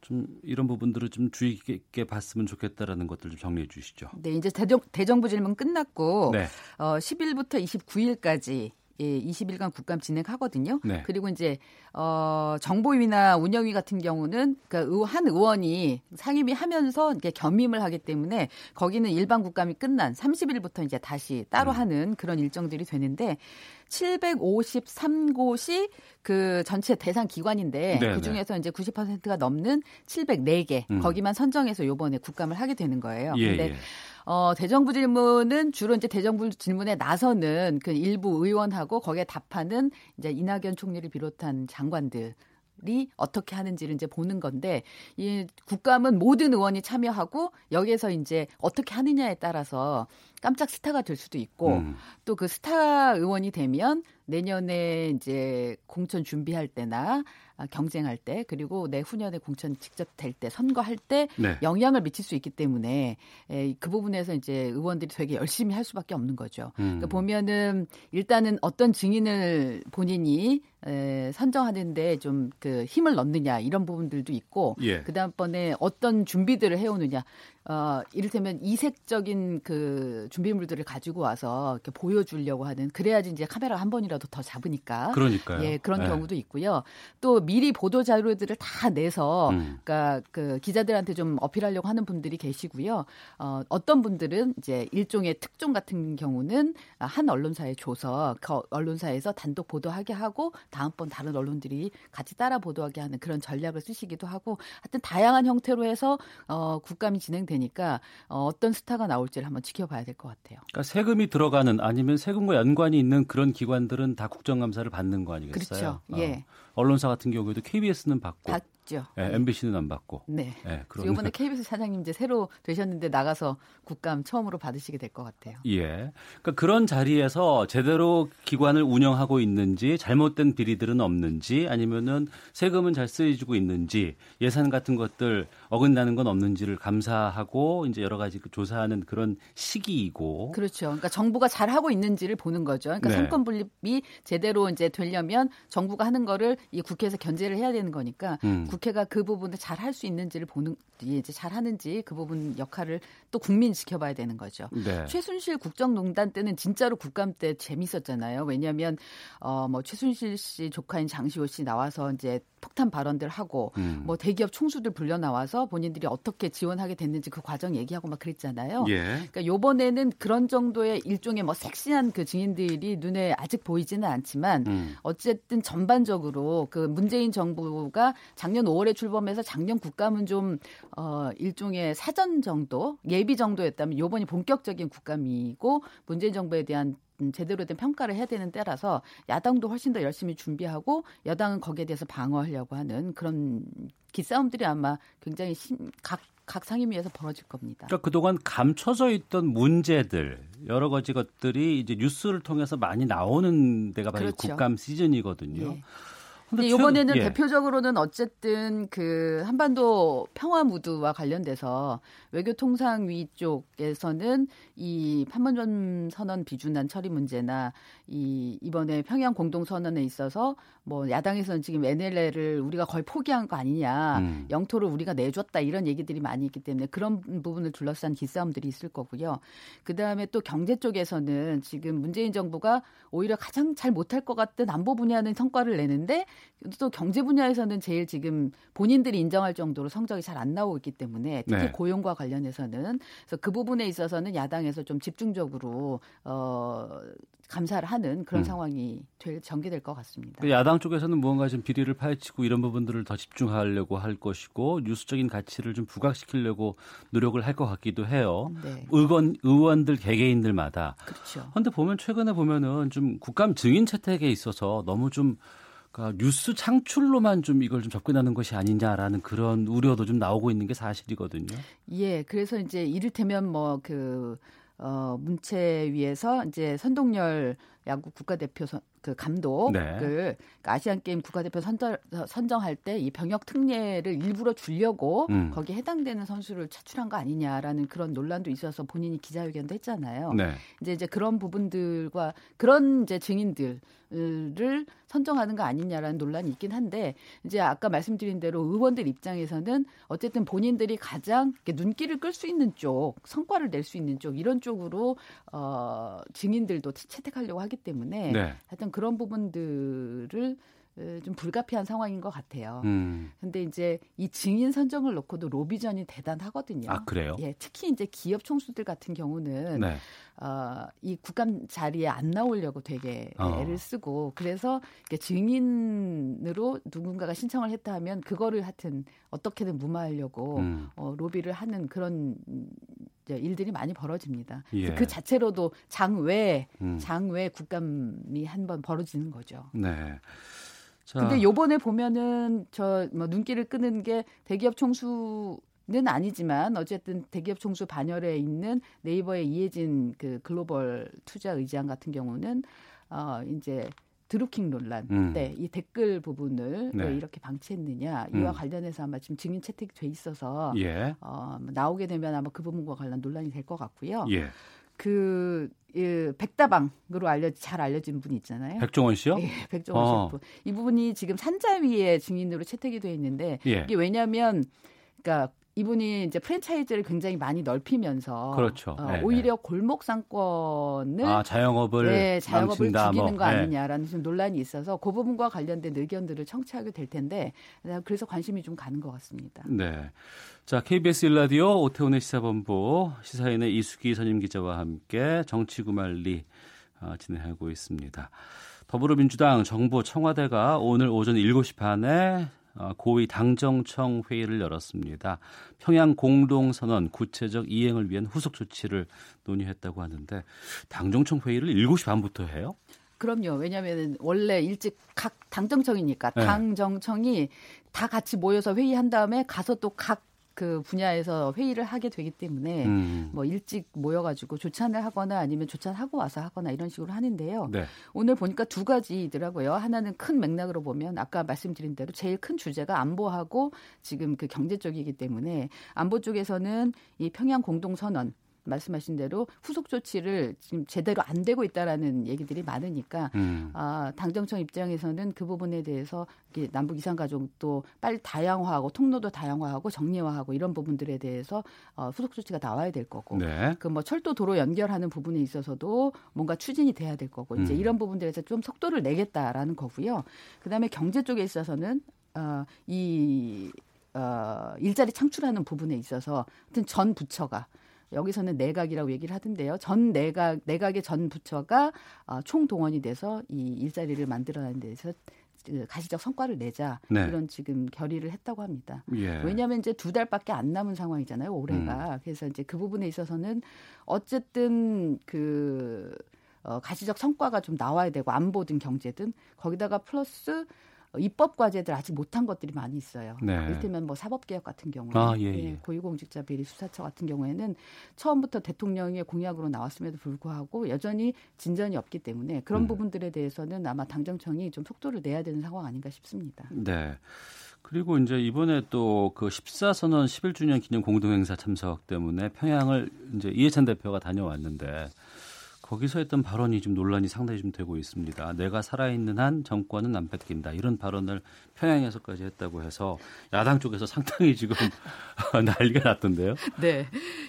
좀 이런 부분들을 좀 주의 깊게 봤으면 좋겠다라는 것들 좀 정리해 주시죠. 네, 이제 대정, 대정부 질문 끝났고 네. 어, 10일부터 29일까지 예, 20일간 국감 진행하거든요. 네. 그리고 이제 어 정보위나 운영위 같은 경우는 그러니까 한 의원이 상임위 하면서 이렇게 겸임을 하기 때문에 거기는 일반 국감이 끝난 30일부터 이제 다시 따로 음. 하는 그런 일정들이 되는데 753곳이 그 전체 대상 기관인데 네, 그 중에서 이제 90%가 넘는 704개 음. 거기만 선정해서 요번에 국감을 하게 되는 거예요. 예, 근데 예. 어, 대정부 질문은 주로 이제 대정부 질문에 나서는 그 일부 의원하고 거기에 답하는 이제 이낙연 총리를 비롯한 장관들 이 어떻게 하는지를 이제 보는 건데 이 국감은 모든 의원이 참여하고 여기에서 이제 어떻게 하느냐에 따라서 깜짝 스타가 될 수도 있고 음. 또그 스타 의원이 되면 내년에 이제 공천 준비할 때나 아, 경쟁할 때 그리고 내후년에 공천 직접 될 때 선거할 때 네. 영향을 미칠 수 있기 때문에 에, 그 부분에서 이제 의원들이 되게 열심히 할 수밖에 없는 거죠. 음. 그러니까 보면은 일단은 어떤 증인을 본인이 에, 선정하는데 좀 그 힘을 넣느냐 이런 부분들도 있고 예. 그 다음번에 어떤 준비들을 해오느냐 어, 이를테면 이색적인 그 준비물들을 가지고 와서 이렇게 보여주려고 하는 그래야지 이제 카메라 한 번이라도 더 잡으니까 그러니까요. 예 그런 네. 경우도 있고요. 또 미리 보도 자료들을 다 내서 음. 그러니까 그 기자들한테 좀 어필하려고 하는 분들이 계시고요. 어, 어떤 분들은 이제 일종의 특종 같은 경우는 한 언론사에 줘서 그 언론사에서 단독 보도하게 하고 다음번 다른 언론들이 같이 따라 보도하게 하는 그런 전략을 쓰시기도 하고 하여튼 다양한 형태로 해서 어, 국감이 진행 되니까 어, 어떤 스타가 나올지를 한번 지켜봐야 될 것 같아요. 그러니까 세금이 들어가는 아니면 세금과 연관이 있는 그런 기관들은 다 국정감사를 받는 거 아니겠어요? 그렇죠. 예. 어. 언론사 같은 경우에도 KBS는 받고 받죠. 예, MBC는 안 받고. 네. 예, 그런 이번에 KBS 사장님 이제 새로 되셨는데 나가서 국감 처음으로 받으시게 될 것 같아요. 예. 그러니까 그런 자리에서 제대로 기관을 운영하고 있는지 잘못된 비리들은 없는지 아니면은 세금은 잘 쓰여지고 있는지 예산 같은 것들 어긋나는 건 없는지를 감사하고 이제 여러 가지 그 조사하는 그런 시기이고 그렇죠. 그러니까 정부가 잘 하고 있는지를 보는 거죠. 그러니까 네. 상권 분립이 제대로 이제 되려면 정부가 하는 거를 이 국회에서 견제를 해야 되는 거니까 음. 국회가 그 부분을 잘 할 수 있는지를 보는 이제 잘 하는지 그 부분 역할을 또 국민 지켜봐야 되는 거죠. 네. 최순실 국정농단 때는 진짜로 국감 때 재밌었잖아요. 왜냐하면 어뭐 최순실 씨 조카인 장시호 씨 나와서 이제 폭탄 발언들 하고 음. 뭐 대기업 총수들 불려 나와서 본인들이 어떻게 지원하게 됐는지 그 과정 얘기하고 막 그랬잖아요. 예. 그러니까 요번에는 그런 정도의 일종의 뭐 섹시한 그 증인들이 눈에 아직 보이지는 않지만 음. 어쨌든 전반적으로 그 문재인 정부가 작년 5월에 출범해서 작년 국감은 좀 어, 일종의 사전 정도, 예비 정도였다면 요번이 본격적인 국감이고 문재인 정부에 대한 음, 제대로 된 평가를 해야 되는 때라서 야당도 훨씬 더 열심히 준비하고 여당은 거기에 대해서 방어하려고 하는 그런 기싸움들이 아마 굉장히 신, 각, 각 상임위에서 벌어질 겁니다. 그러니까 그동안 감춰져 있던 문제들 여러 가지 것들이 이제 뉴스를 통해서 많이 나오는 데가 바로 이 그렇죠. 국감 시즌이거든요. 예. 근데 이번에는 예. 대표적으로는 어쨌든 그 한반도 평화 무드와 관련돼서 외교통상위 쪽에서는 이 판문점 선언 비준안 처리 문제나 이 이번에 평양 공동 선언에 있어서 뭐 야당에서는 지금 NLL을 우리가 거의 포기한 거 아니냐, 음. 영토를 우리가 내줬다 이런 얘기들이 많이 있기 때문에 그런 부분을 둘러싼 기싸움들이 있을 거고요. 그 다음에 또 경제 쪽에서는 지금 문재인 정부가 오히려 가장 잘 못할 것 같은 안보 분야는 성과를 내는데 또 경제 분야에서는 제일 지금 본인들이 인정할 정도로 성적이 잘 안 나오고 있기 때문에 특히 네. 고용과 관련해서는 그래서 그 부분에 있어서는 야당에서 좀 집중적으로 어 감사를 하는 그런 음. 상황이 될 전개될 것 같습니다. 그 야당 쪽에서는 무언가 좀 비리를 파헤치고 이런 부분들을 더 집중하려고 할 것이고 뉴스적인 가치를 좀 부각시키려고 노력을 할 것 같기도 해요. 네. 의원 의원들 개개인들마다. 그렇죠. 그런데 보면 최근에 보면은 좀 국감 증인 채택에 있어서 너무 좀 그러니까 뉴스 창출로만 좀 이걸 좀 접근하는 것이 아니냐라는 그런 우려도 좀 나오고 있는 게 사실이거든요. 예, 그래서 이제 이를테면 뭐그 어, 문체 위에서 이제 선동열 야구 국가대표 선, 그그 감독을 네. 그러니까 아시안 게임 국가대표 선정, 선정할 때 이 병역 특례를 일부러 주려고 음. 거기에 해당되는 선수를 차출한 거 아니냐라는 그런 논란도 있어서 본인이 기자회견도 했잖아요. 네. 이제 이제 그런 부분들과 그런 이제 증인들 를 선정하는 거 아니냐라는 논란이 있긴 한데 이제 아까 말씀드린 대로 의원들 입장에서는 어쨌든 본인들이 가장 눈길을 끌 수 있는 쪽 성과를 낼 수 있는 쪽 이런 쪽으로 어 증인들도 채택하려고 하기 때문에 네. 하여튼 그런 부분들을 좀 불가피한 상황인 것 같아요. 음. 근데 이제 이 증인 선정을 놓고도 로비전이 대단하거든요. 아, 그래요? 예, 특히 이제 기업 총수들 같은 경우는 네. 어, 이 국감 자리에 안 나오려고 되게 어. 애를 쓰고 그래서 증인으로 누군가가 신청을 했다 하면 그거를 하여튼 어떻게든 무마하려고 음. 어, 로비를 하는 그런 일들이 많이 벌어집니다. 예. 그 자체로도 장외 음. 장외 국감이 한 번 벌어지는 거죠. 네. 자. 근데 요번에 보면은 저 뭐 눈길을 끄는 게 대기업 총수 는 아니지만 어쨌든 대기업 총수 반열에 있는 네이버의 이혜진 그 글로벌 투자 의장 같은 경우는 어 이제 드루킹 논란 음. 때이 댓글 부분을 네. 왜 이렇게 방치했느냐 이와 음. 관련해서 아마 지금 증인 채택돼 있어서 예. 어, 뭐 나오게 되면 아마 그 부분과 관련 논란이 될 것 같고요. 예. 그 예, 백다방으로 알려 잘 알려진 분이 있잖아요. 백종원 씨요? 예, 백종원 어. 셰프. 이 부분이 지금 산자위의 증인으로 채택이 돼 있는데 예. 이게 왜냐하면 그러니까 이분이 이제 프랜차이즈를 굉장히 많이 넓히면서 그렇죠. 어, 네, 오히려 네. 골목 상권을 아, 자영업을 네, 자영업을 망친다, 죽이는 뭐. 거 네. 아니냐라는 좀 논란이 있어서 그 부분과 관련된 의견들을 청취하게 될 텐데 그래서 관심이 좀 가는 것 같습니다. 네. 자, KBS 일라디오 오태훈의 시사본부 시사인의 이수기 선임 기자와 함께 정치구말리 어, 진행하고 있습니다. 더불어민주당 정부 청와대가 오늘 오전 7시 반에 어, 고위 당정청 회의를 열었습니다. 평양 공동선언 구체적 이행을 위한 후속 조치를 논의했다고 하는데 당정청 회의를 7시 반부터 해요? 그럼요. 왜냐하면 원래 일찍 각 당정청이니까 네. 당정청이 다 같이 모여서 회의한 다음에 가서 또 각 그 분야에서 회의를 하게 되기 때문에 음. 뭐 일찍 모여가지고 조찬을 하거나 아니면 조찬하고 와서 하거나 이런 식으로 하는데요. 네. 오늘 보니까 두 가지더라고요. 하나는 큰 맥락으로 보면 아까 말씀드린 대로 제일 큰 주제가 안보하고 지금 그 경제 쪽이기 때문에 안보 쪽에서는 이 평양 공동 선언 말씀하신 대로 후속 조치를 지금 제대로 안 되고 있다라는 얘기들이 많으니까 음. 아, 당정청 입장에서는 그 부분에 대해서 남북 이산 가족도 빨리 다양화하고 통로도 다양화하고 정리화하고 이런 부분들에 대해서 어, 후속 조치가 나와야 될 거고 네. 그뭐 철도 도로 연결하는 부분에 있어서도 뭔가 추진이 돼야 될 거고 이제 음. 이런 부분들에서 좀 속도를 내겠다라는 거고요. 그다음에 경제 쪽에 있어서는 어, 이 어, 일자리 창출하는 부분에 있어서 하여튼 전 부처가 여기서는 내각이라고 얘기를 하던데요. 전 내각 내각의 전 부처가 어, 총동원이 돼서 이 일자리를 만들어내는 데서 그 가시적 성과를 내자 네. 이런 지금 결의를 했다고 합니다. 예. 왜냐하면 이제 두 달밖에 안 남은 상황이잖아요. 올해가 음. 그래서 이제 그 부분에 있어서는 어쨌든 그 어, 가시적 성과가 좀 나와야 되고 안보든 경제든 거기다가 플러스 입법 과제들 아직 못한 것들이 많이 있어요. 네. 이를테면 뭐 사법개혁 같은 경우에 아, 예, 예. 고위공직자 비리 수사처 같은 경우에는 처음부터 대통령의 공약으로 나왔음에도 불구하고 여전히 진전이 없기 때문에 그런 음. 부분들에 대해서는 아마 당정청이 좀 속도를 내야 되는 상황 아닌가 싶습니다. 네. 그리고 이제 이번에 또 그 14선언 11주년 기념 공동행사 참석 때문에 평양을 이제 이해찬 대표가 다녀왔는데 거기서 했던 발언이 좀 논란이 상당히 좀 되고 있습니다. 내가 살아있는 한 정권은 안 뺏긴다. 이런 발언을 평양에서까지 했다고 해서 야당 쪽에서 상당히 지금 난리가 났던데요. 네.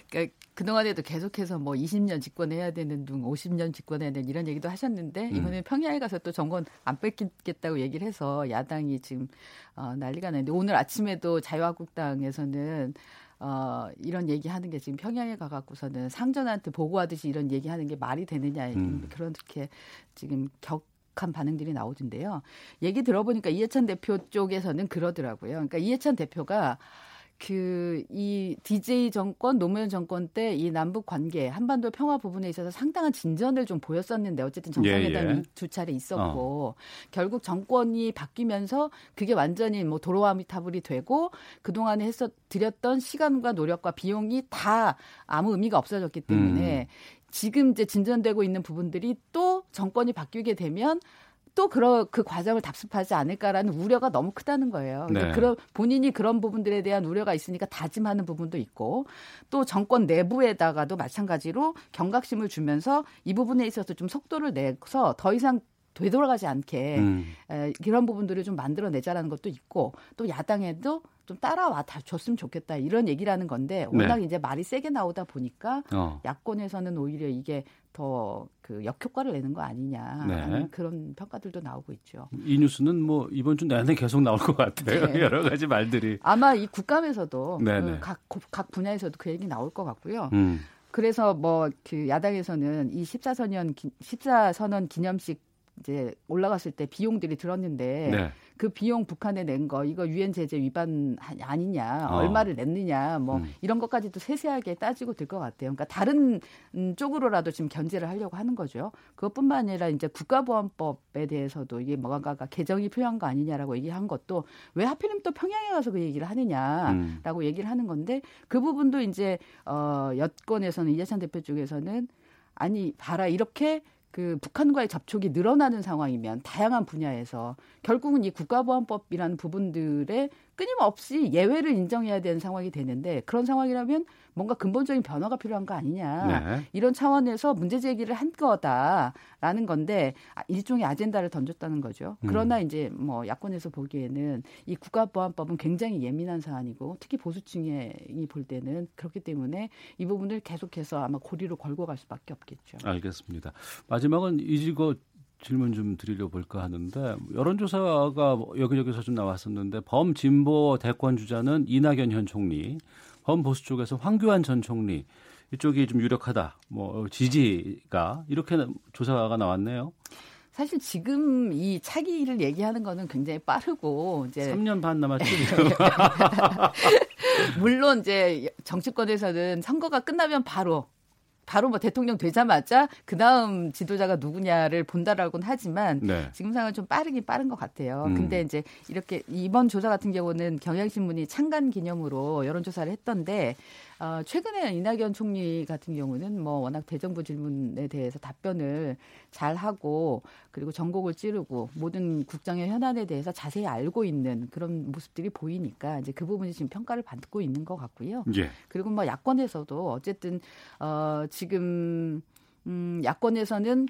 그러니까 그동안에도 계속해서 뭐 20년 집권해야 되는 등 50년 집권해야 되는 이런 얘기도 하셨는데 음. 이번에 음. 평양에 가서 또 정권 안 뺏기겠다고 얘기를 해서 야당이 지금 어, 난리가 나는데 오늘 아침에도 자유한국당에서는 어, 이런 얘기하는 게 지금 평양에 가갖고서는 상전한테 보고하듯이 이런 얘기하는 게 말이 되느냐 음. 그렇게 지금 격 한 반응들이 나오던데요. 얘기 들어보니까 이해찬 대표 쪽에서는 그러더라고요. 그러니까 이해찬 대표가 그 이 DJ 정권, 노무현 정권 때 이 남북 관계, 한반도 평화 부분에 있어서 상당한 진전을 좀 보였었는데 어쨌든 정상회담이 예, 예. 두 차례 있었고 어. 결국 정권이 바뀌면서 그게 완전히 뭐 도로아미타불이 되고 그 동안에 했었 드렸던 시간과 노력과 비용이 다 아무 의미가 없어졌기 때문에 음. 지금 이제 진전되고 있는 부분들이 또 정권이 바뀌게 되면 또 그런 그 과정을 답습하지 않을까라는 우려가 너무 크다는 거예요. 네. 그런 본인이 그런 부분들에 대한 우려가 있으니까 다짐하는 부분도 있고 또 정권 내부에다가도 마찬가지로 경각심을 주면서 이 부분에 있어서 좀 속도를 내서 더 이상 되돌아가지 않게 음. 에, 이런 부분들을 좀 만들어내자라는 것도 있고 또 야당에도 좀 따라와 다 줬으면 좋겠다 이런 얘기라는 건데 워낙 네. 이제 말이 세게 나오다 보니까 어. 야권에서는 오히려 이게 더 그 역효과를 내는 거 아니냐라는 네. 그런 평가들도 나오고 있죠. 이 뉴스는 뭐 이번 주 내내 계속 나올 것 같아요. 네. 여러 가지 말들이. 아마 이 국감에서도. 그 각, 각 분야에서도 그 얘기 나올 것 같고요. 음. 그래서 뭐 그 야당에서는 이 14선언 14선언 기념식 이제 올라갔을 때 비용들이 들었는데 네. 그 비용 북한에 낸 거 이거 유엔 제재 위반 하- 아니냐 어. 얼마를 냈느냐 뭐 음. 이런 것까지도 세세하게 따지고 들 것 같아요. 그러니까 다른 음, 쪽으로라도 지금 견제를 하려고 하는 거죠. 그것뿐만 아니라 이제 국가보안법에 대해서도 이게 뭔가가 개정이 필요한 거 아니냐라고 얘기한 것도 왜 하필이면 또 평양에 가서 그 얘기를 하느냐. 음. 라고 얘기를 하는 건데 그 부분도 이제 어 여권에서는 이재찬 대표 쪽에서는 아니 봐라 이렇게 그 북한과의 접촉이 늘어나는 상황이면 다양한 분야에서 결국은 이 국가보안법이라는 부분들에 끊임없이 예외를 인정해야 되는 상황이 되는데 그런 상황이라면 뭔가 근본적인 변화가 필요한 거 아니냐 네. 이런 차원에서 문제 제기를 한 거다라는 건데 아, 일종의 아젠다를 던졌다는 거죠. 음. 그러나 이제 뭐 야권에서 보기에는 이 국가보안법은 굉장히 예민한 사안이고 특히 보수층이 볼 때는 그렇기 때문에 이 부분을 계속해서 아마 고리로 걸고 갈 수밖에 없겠죠. 알겠습니다. 마지막은 이지거 질문 좀 드리려 볼까 하는데 여론조사가 여기저기서 좀 나왔었는데 범진보 대권 주자는 이낙연 현 총리, 범보수 쪽에서 황교안 전 총리 이쪽이 좀 유력하다. 뭐 지지가 이렇게 조사가 나왔네요. 사실 지금 이 차기를 얘기하는 거는 굉장히 빠르고 이제 3년 반 남았죠. 물론 이제 정치권에서는 선거가 끝나면 바로 바로 뭐 대통령 되자마자 그 다음 지도자가 누구냐를 본다라고는 하지만 네. 지금 상황은 좀 빠르긴 빠른 것 같아요. 음. 근데 이제 이렇게 이번 조사 같은 경우는 경향신문이 창간 기념으로 여론조사를 했던데 어, 최근에 이낙연 총리 같은 경우는 뭐 워낙 대정부 질문에 대해서 답변을 잘 하고 그리고 전곡을 찌르고 모든 국정의 현안에 대해서 자세히 알고 있는 그런 모습들이 보이니까 이제 그 부분이 지금 평가를 받고 있는 것 같고요. 예. 그리고 뭐 야권에서도 어쨌든 어 지금 음 야권에서는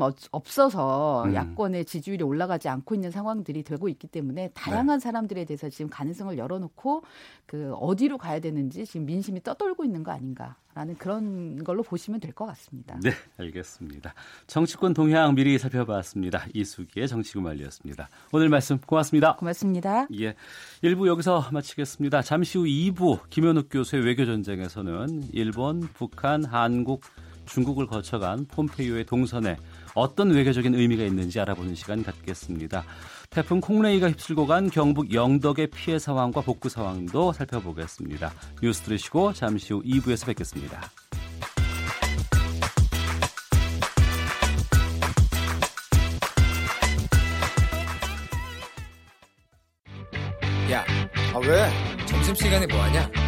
없- 없어서 음. 야권의 지지율이 올라가지 않고 있는 상황들이 되고 있기 때문에 다양한 사람들에 대해서 지금 가능성을 열어놓고 그 어디로 가야 되는지 지금 민심이 떠돌고 있는 거 아닌가라는 그런 걸로 보시면 될 것 같습니다. 네, 알겠습니다. 정치권 동향 미리 살펴봤습니다. 이수기의 정치구말리였습니다. 오늘 말씀 고맙습니다. 고맙습니다. 예. 1부 여기서 마치겠습니다. 잠시 후 2부 김현욱 교수의 외교전쟁에서는 일본, 북한, 한국, 중국을 거쳐간 폼페이오의 동선에 어떤 외교적인 의미가 있는지 알아보는 시간 갖겠습니다. 태풍 콩레이가 휩쓸고 간 경북 영덕의 피해 상황과 복구 상황도 살펴보겠습니다. 뉴스 들으시고 잠시 후 2부에서 뵙겠습니다. 야, 아 왜? 점심시간에 뭐하냐?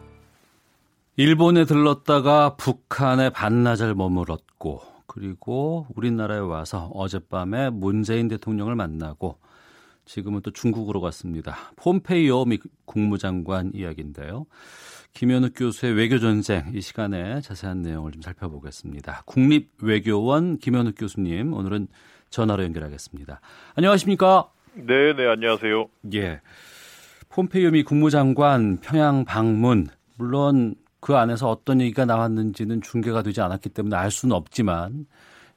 일본에 들렀다가 북한에 반나절 머물렀고 그리고 우리나라에 와서 어젯밤에 문재인 대통령을 만나고 지금은 또 중국으로 갔습니다. 폼페이오 미 국무장관 이야기인데요. 김현욱 교수의 외교전쟁 이 시간에 자세한 내용을 좀 살펴보겠습니다. 국립외교원 김현욱 교수님 오늘은 전화로 연결하겠습니다. 안녕하십니까? 네, 네, 안녕하세요. 예. 폼페이오 미 국무장관 평양 방문 물론 그 안에서 어떤 얘기가 나왔는지는 중계가 되지 않았기 때문에 알 수는 없지만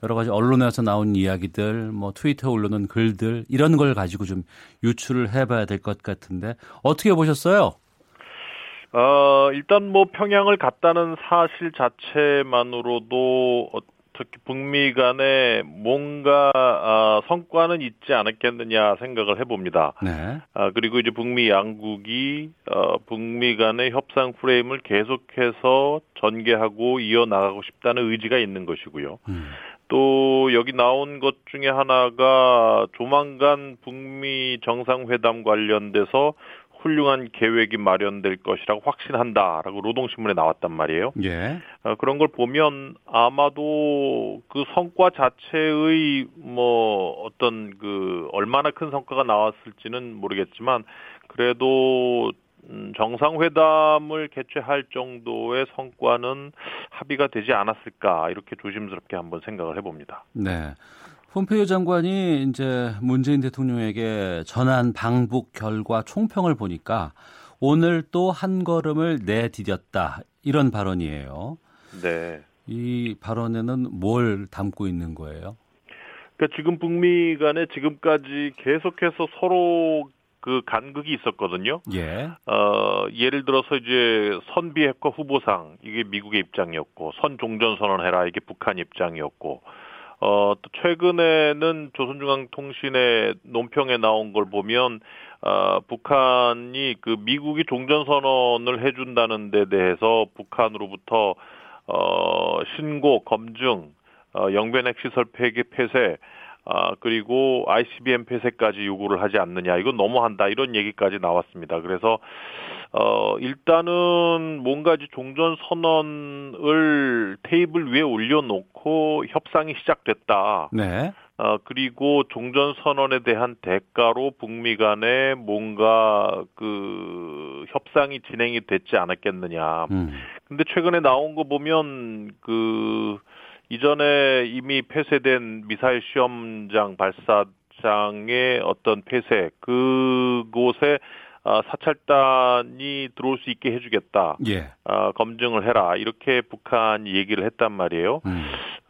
여러 가지 언론에서 나온 이야기들, 뭐 트위터에 올려놓은 글들 이런 걸 가지고 좀 유출을 해봐야 될 것 같은데 어떻게 보셨어요? 어, 일단 뭐 평양을 갔다는 사실 자체만으로도 어, 특히 북미 간에 뭔가 아, 성과는 있지 않았겠느냐 생각을 해봅니다. 네. 아, 그리고 이제 북미 양국이 어, 북미 간의 협상 프레임을 계속해서 전개하고 이어나가고 싶다는 의지가 있는 것이고요. 음. 또 여기 나온 것 중에 하나가 조만간 북미 정상회담 관련돼서 훌륭한 계획이 마련될 것이라고 확신한다라고 노동신문에 나왔단 말이에요. 예. 어, 그런 걸 보면 아마도 그 성과 자체의 뭐 어떤 그 얼마나 큰 성과가 나왔을지는 모르겠지만 그래도 음, 정상회담을 개최할 정도의 성과는 합의가 되지 않았을까 이렇게 조심스럽게 한번 생각을 해봅니다. 네. 폼페이오 장관이 이제 문재인 대통령에게 전한 방북 결과 총평을 보니까 오늘 또 한 걸음을 내디뎠다 이런 발언이에요. 네. 이 발언에는 뭘 담고 있는 거예요? 그러니까 지금 북미 간에 지금까지 계속해서 서로 그 간극이 있었거든요. 예. 어, 예를 들어서 이제 선비핵화 후보상 이게 미국의 입장이었고 선 종전 선언해라 이게 북한 입장이었고 어, 또 최근에는 조선중앙통신의 논평에 나온 걸 보면 어, 북한이 그 미국이 종전 선언을 해준다는 데 대해서 북한으로부터 어, 신고 검증 어, 영변 핵시설 폐기 폐쇄 아, 그리고 ICBM 폐쇄까지 요구를 하지 않느냐. 이건 너무한다. 이런 얘기까지 나왔습니다. 그래서, 어, 일단은 뭔가 이제 종전 선언을 테이블 위에 올려놓고 협상이 시작됐다. 네. 어, 그리고 종전 선언에 대한 대가로 북미 간에 뭔가 그 협상이 진행이 됐지 않았겠느냐. 음. 근데 최근에 나온 거 보면 그 이전에 이미 폐쇄된 미사일 시험장 발사장의 어떤 폐쇄 그곳에 아, 사찰단이 들어올 수 있게 해주겠다. 예. 아, 검증을 해라. 이렇게 북한이 얘기를 했단 말이에요. 음.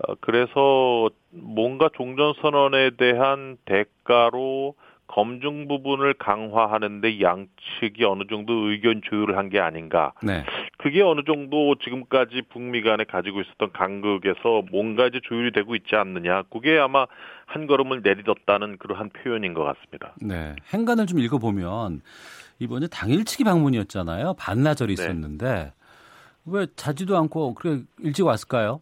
어, 그래서 뭔가 종전선언에 대한 대가로 검증 부분을 강화하는데 양측이 어느 정도 의견 조율을 한 게 아닌가. 네. 그게 어느 정도 지금까지 북미 간에 가지고 있었던 간극에서 뭔가 이제 조율이 되고 있지 않느냐. 그게 아마 한 걸음을 내딛었다는 그러한 표현인 것 같습니다. 네. 행간을 좀 읽어보면 이번에 당일치기 방문이었잖아요. 반나절이 있었는데 왜 자지도 않고 그래 일찍 왔을까요?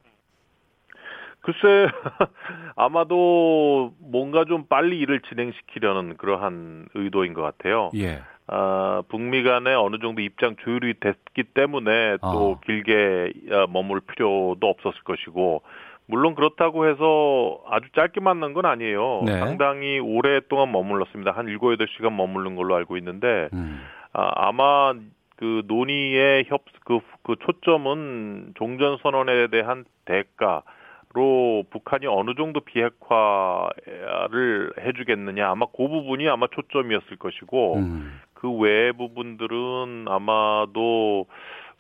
글쎄 아마도 뭔가 좀 빨리 일을 진행시키려는 그러한 의도인 것 같아요. 예. 아, 북미 간에 어느 정도 입장 조율이 됐기 때문에 또 어. 길게 어, 머물 필요도 없었을 것이고 물론 그렇다고 해서 아주 짧게 만난 건 아니에요. 네. 상당히 오랫동안 머물렀습니다. 한 7, 8시간 머무른 걸로 알고 있는데 음. 아, 아마 그 논의의 협, 그, 그 초점은 종전선언에 대한 대가 로 북한이 어느 정도 비핵화를 해주겠느냐. 아마 그 부분이 아마 초점이었을 것이고, 음. 그 외의 부분들은 아마도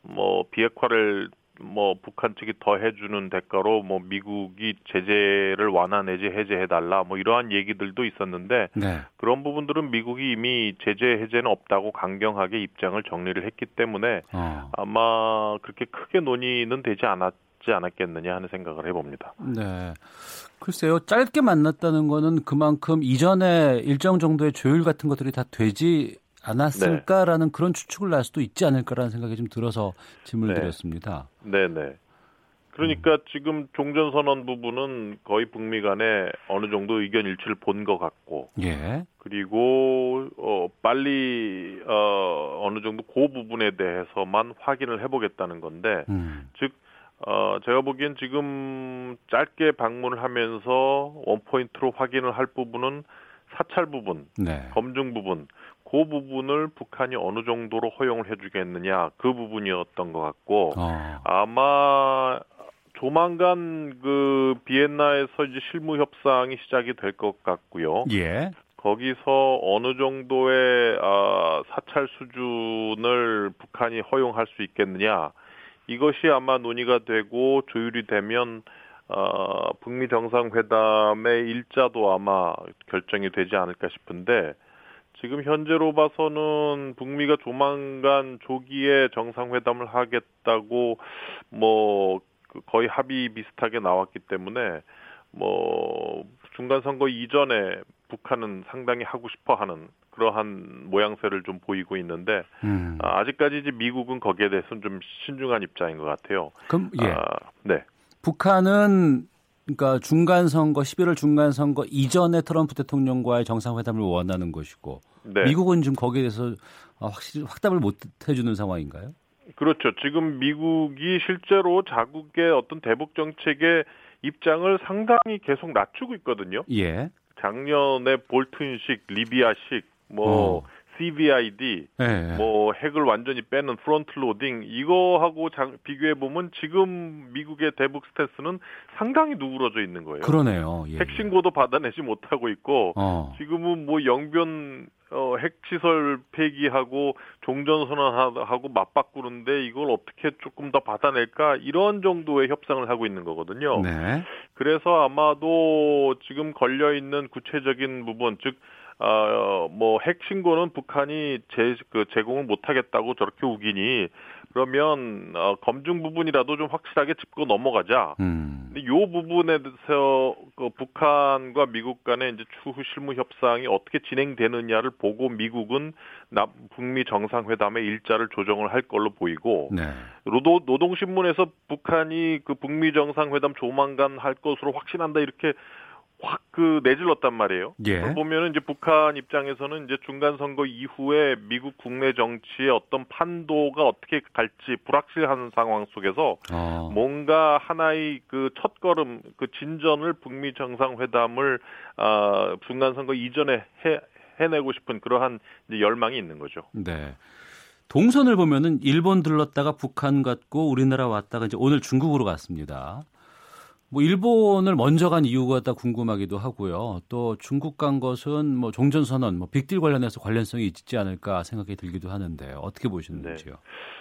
뭐 비핵화를 뭐 북한 측이 더 해주는 대가로 뭐 미국이 제재를 완화 내지 해제해 달라 뭐 이러한 얘기들도 있었는데 네. 그런 부분들은 미국이 이미 제재 해제는 없다고 강경하게 입장을 정리를 했기 때문에 어. 아마 그렇게 크게 논의는 되지 않았 지 않았겠느냐 하는 생각을 해봅니다. 네. 글쎄요, 짧게 만났다는 거는 그만큼 이전에 일정 정도의 조율 같은 것들이 다 되지 않았을까라는 그런 추측을 날 수도 있지 않을까라는 생각이 좀 들어서 질문을 네. 드렸습니다. 네네. 그러니까 지금 종전선언 부분은 거의 북미 간에 어느 정도 의견 일치를 본 것 같고, 예. 그리고 어 빨리 어 어느 정도 그 부분에 대해서만 확인을 해보겠다는 건데, 음. 즉 어, 제가 보기엔 지금 짧게 방문을 하면서 원포인트로 확인을 할 부분은 사찰 부분, 네. 검증 부분, 그 부분을 북한이 어느 정도로 허용을 해주겠느냐, 그 부분이었던 것 같고, 어. 아마 조만간 그 비엔나에서 이제 실무 협상이 시작이 될 것 같고요. 예. 거기서 어느 정도의 아, 사찰 수준을 북한이 허용할 수 있겠느냐 이것이 아마 논의가 되고 조율이 되면 어, 북미 정상회담의 일자도 아마 결정이 되지 않을까 싶은데 지금 현재로 봐서는 북미가 조만간 조기에 정상회담을 하겠다고 뭐그 거의 합의 비슷하게 나왔기 때문에 뭐 중간 선거 이전에 북한은 상당히 하고 싶어 하는 그러한 모양새를 좀 보이고 있는데 음. 아, 아직까지 이제 미국은 거기에 대해서는 좀 신중한 입장인 것 같아요. 그럼 예. 아, 네. 북한은 그러니까 중간 선거 11월 중간 선거 이전에 트럼프 대통령과의 정상회담을 원하는 것이고 네. 미국은 좀 거기에 대해서 아, 확실히 확답을 못 해주는 상황인가요? 그렇죠. 지금 미국이 실제로 자국의 어떤 대북 정책의 입장을 상당히 계속 낮추고 있거든요. 예. 작년에 볼튼식, 리비아식, 뭐 어. CVID, 예. 뭐 핵을 완전히 빼는 front loading 이거하고 비교해 보면 지금 미국의 대북 stance는 상당히 누그러져 있는 거예요. 그러네요. 예. 핵 신고도 받아내지 못하고 있고 어. 지금은 뭐 영변 어, 핵 시설 폐기하고 종전 선언하고 맞바꾸는데 이걸 어떻게 조금 더 받아낼까 이런 정도의 협상을 하고 있는 거거든요. 네. 그래서 아마도 지금 걸려 있는 구체적인 부분 즉 어, 뭐, 핵 신고는 북한이 제, 그, 제공을 못하겠다고 저렇게 우기니, 그러면, 어, 검증 부분이라도 좀 확실하게 짚고 넘어가자. 음. 근데 요 부분에 대해서, 그, 북한과 미국 간의 이제 추후 실무 협상이 어떻게 진행되느냐를 보고 미국은 남, 북미 정상회담의 일자를 조정을 할 걸로 보이고, 네. 노도, 노동신문에서 북한이 그 북미 정상회담 조만간 할 것으로 확신한다 이렇게 확 그 내질렀단 말이에요. 예. 보면은 이제 북한 입장에서는 이제 중간 선거 이후에 미국 국내 정치의 어떤 판도가 어떻게 갈지 불확실한 상황 속에서 어. 뭔가 하나의 그 첫걸음 그 진전을 북미 정상회담을 아 중간 선거 이전에 해 해내고 싶은 그러한 열망이 있는 거죠. 네. 동선을 보면은 일본 들렀다가 북한 갔고 우리나라 왔다가 이제 오늘 중국으로 갔습니다. 뭐 일본을 먼저 간 이유가 다 궁금하기도 하고요. 또 중국 간 것은 뭐 종전 선언, 뭐 빅딜 관련해서 관련성이 있지 않을까 생각이 들기도 하는데 어떻게 보시는지요?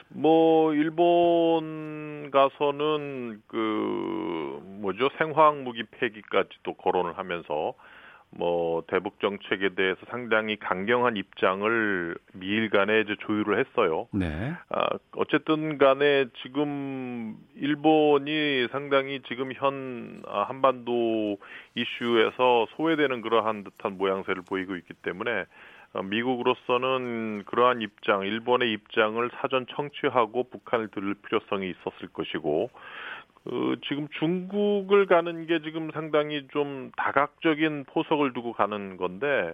뭐 일본 가서는 그 뭐죠 생화학 무기 폐기까지도 거론을 하면서 뭐 대북 정책에 대해서 상당히 강경한 입장을 미일 간에 이제 조율을 했어요. 네. 아, 어쨌든 간에 지금 일본이 상당히 지금 현 아, 한반도 이슈에서 소외되는 그러한 듯한 모양새를 보이고 있기 때문에 어, 미국으로서는 그러한 입장, 일본의 입장을 사전 청취하고 북한을 들을 필요성이 있었을 것이고 그 지금 중국을 가는 게 지금 상당히 좀 다각적인 포석을 두고 가는 건데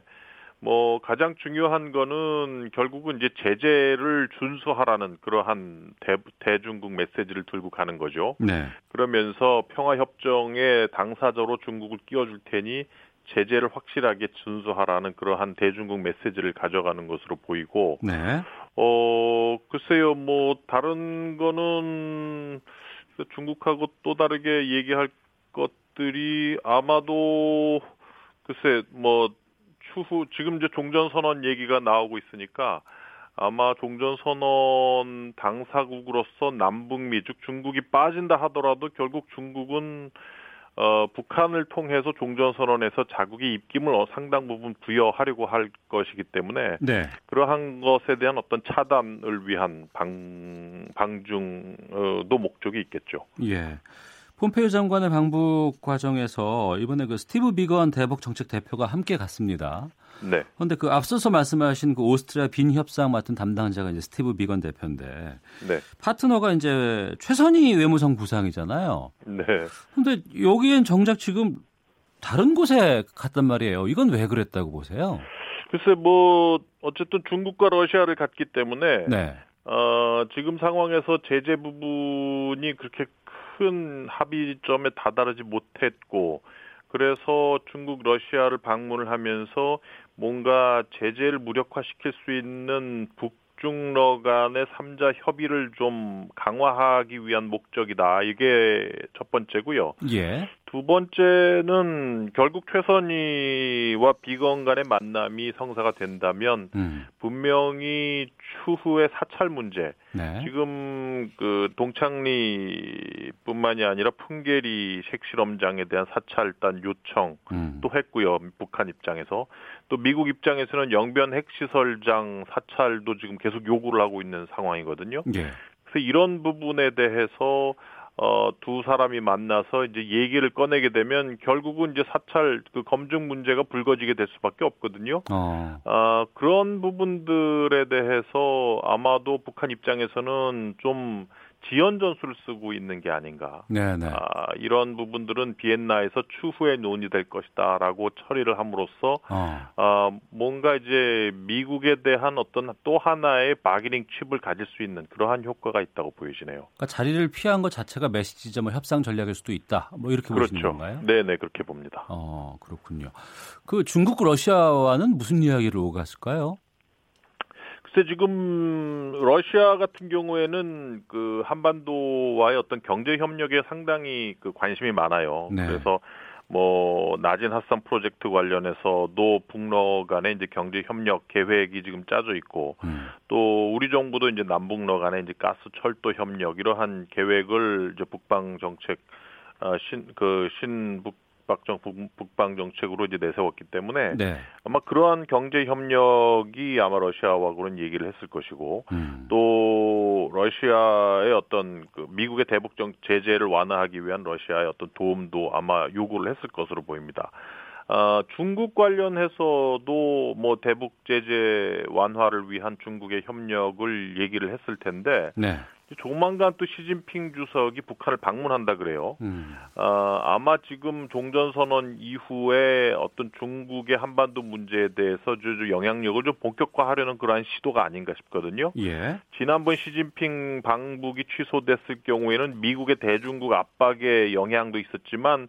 뭐 가장 중요한 거는 결국은 이제 제재를 준수하라는 그러한 대, 대중국 메시지를 들고 가는 거죠. 네. 그러면서 평화 협정에 당사자로 중국을 끼워줄 테니 제재를 확실하게 준수하라는 그러한 대중국 메시지를 가져가는 것으로 보이고 네. 어 글쎄요 뭐 다른 거는 중국하고 또 다르게 얘기할 것들이 아마도 글쎄 뭐 추후 지금 이제 종전 선언 얘기가 나오고 있으니까 아마 종전 선언 당사국으로서 남북미 즉 중국이 빠진다 하더라도 결국 중국은 어, 북한을 통해서 종전선언에서 자국의 입김을 어, 상당 부분 부여하려고 할 것이기 때문에 네. 그러한 것에 대한 어떤 차단을 위한 방, 방중도 목적이 있겠죠. 예. 폼페이오 장관의 방북 과정에서 이번에 그 스티브 비건 대북 정책 대표가 함께 갔습니다. 네. 그런데 그 앞서서 말씀하신 그 오스트리아 빈 협상 맡은 담당자가 이제 스티브 비건 대표인데 네. 파트너가 이제 최선희 외무성 부상이잖아요. 네. 근데 여기엔 정작 지금 다른 곳에 갔단 말이에요. 이건 왜 그랬다고 보세요? 글쎄 뭐 어쨌든 중국과 러시아를 갔기 때문에 네. 어, 지금 상황에서 제재 부분이 그렇게 큰 합의점에 다다르지 못했고 그래서 중국 러시아를 방문을 하면서 뭔가 제재를 무력화시킬 수 있는 북중러 간의 3자 협의를 좀 강화하기 위한 목적이다. 이게 첫 번째고요. 예. 두 번째는 결국 최선희와 비건 간의 만남이 성사가 된다면 음. 분명히 추후의 사찰 문제 네. 지금 그 동창리뿐만이 아니라 풍계리 핵실험장에 대한 사찰단 요청 음. 또 했고요 북한 입장에서 또 미국 입장에서는 영변 핵시설장 사찰도 지금 계속 요구를 하고 있는 상황이거든요. 예. 그래서 이런 부분에 대해서 어, 두 사람이 만나서 이제 얘기를 꺼내게 되면 결국은 이제 사찰 그 검증 문제가 불거지게 될 수밖에 없거든요. 어. 아, 그런 부분들에 대해서 아마도 북한 입장에서는 좀 지연 전술을 쓰고 있는 게 아닌가. 네네. 아, 이런 부분들은 비엔나에서 추후에 논의될 것이다라고 처리를 함으로써 어. 아, 뭔가 이제 미국에 대한 어떤 또 하나의 바기닝 칩을 가질 수 있는 그러한 효과가 있다고 보여지네요. 그러니까 자리를 피한 것 자체가 메시지점을 협상 전략일 수도 있다. 뭐 이렇게 보시는 그렇죠. 건가요? 네, 네, 그렇게 봅니다. 어, 그렇군요. 그 중국 러시아와는 무슨 이야기를 오갔을까요? 글쎄 지금 러시아 같은 경우에는 그 한반도와의 어떤 경제 협력에 상당히 그 관심이 많아요. 네. 그래서 뭐 나진 핫산 프로젝트 관련해서도 북러 간의 이제 경제 협력 계획이 지금 짜져 있고 음. 또 우리 정부도 이제 남북러 간의 이제 가스 철도 협력 이러한 계획을 이제 북방 정책 신그 신북 박정 북방 정책으로 이제 내세웠기 때문에 네. 아마 그러한 경제 협력이 아마 러시아와 그런 얘기를 했을 것이고 음. 또 러시아의 어떤 그 미국의 대북 정 제재를 완화하기 위한 러시아의 어떤 도움도 아마 요구를 했을 것으로 보입니다. 아, 중국 관련해서도 뭐 대북 제재 완화를 위한 중국의 협력을 얘기를 했을 텐데 네. 조만간 또 시진핑 주석이 북한을 방문한다 그래요. 음. 어, 아마 지금 종전선언 이후에 어떤 중국의 한반도 문제에 대해서 좀 영향력을 좀 본격화하려는 그러한 시도가 아닌가 싶거든요. 예. 지난번 시진핑 방북이 취소됐을 경우에는 미국의 대중국 압박의 영향도 있었지만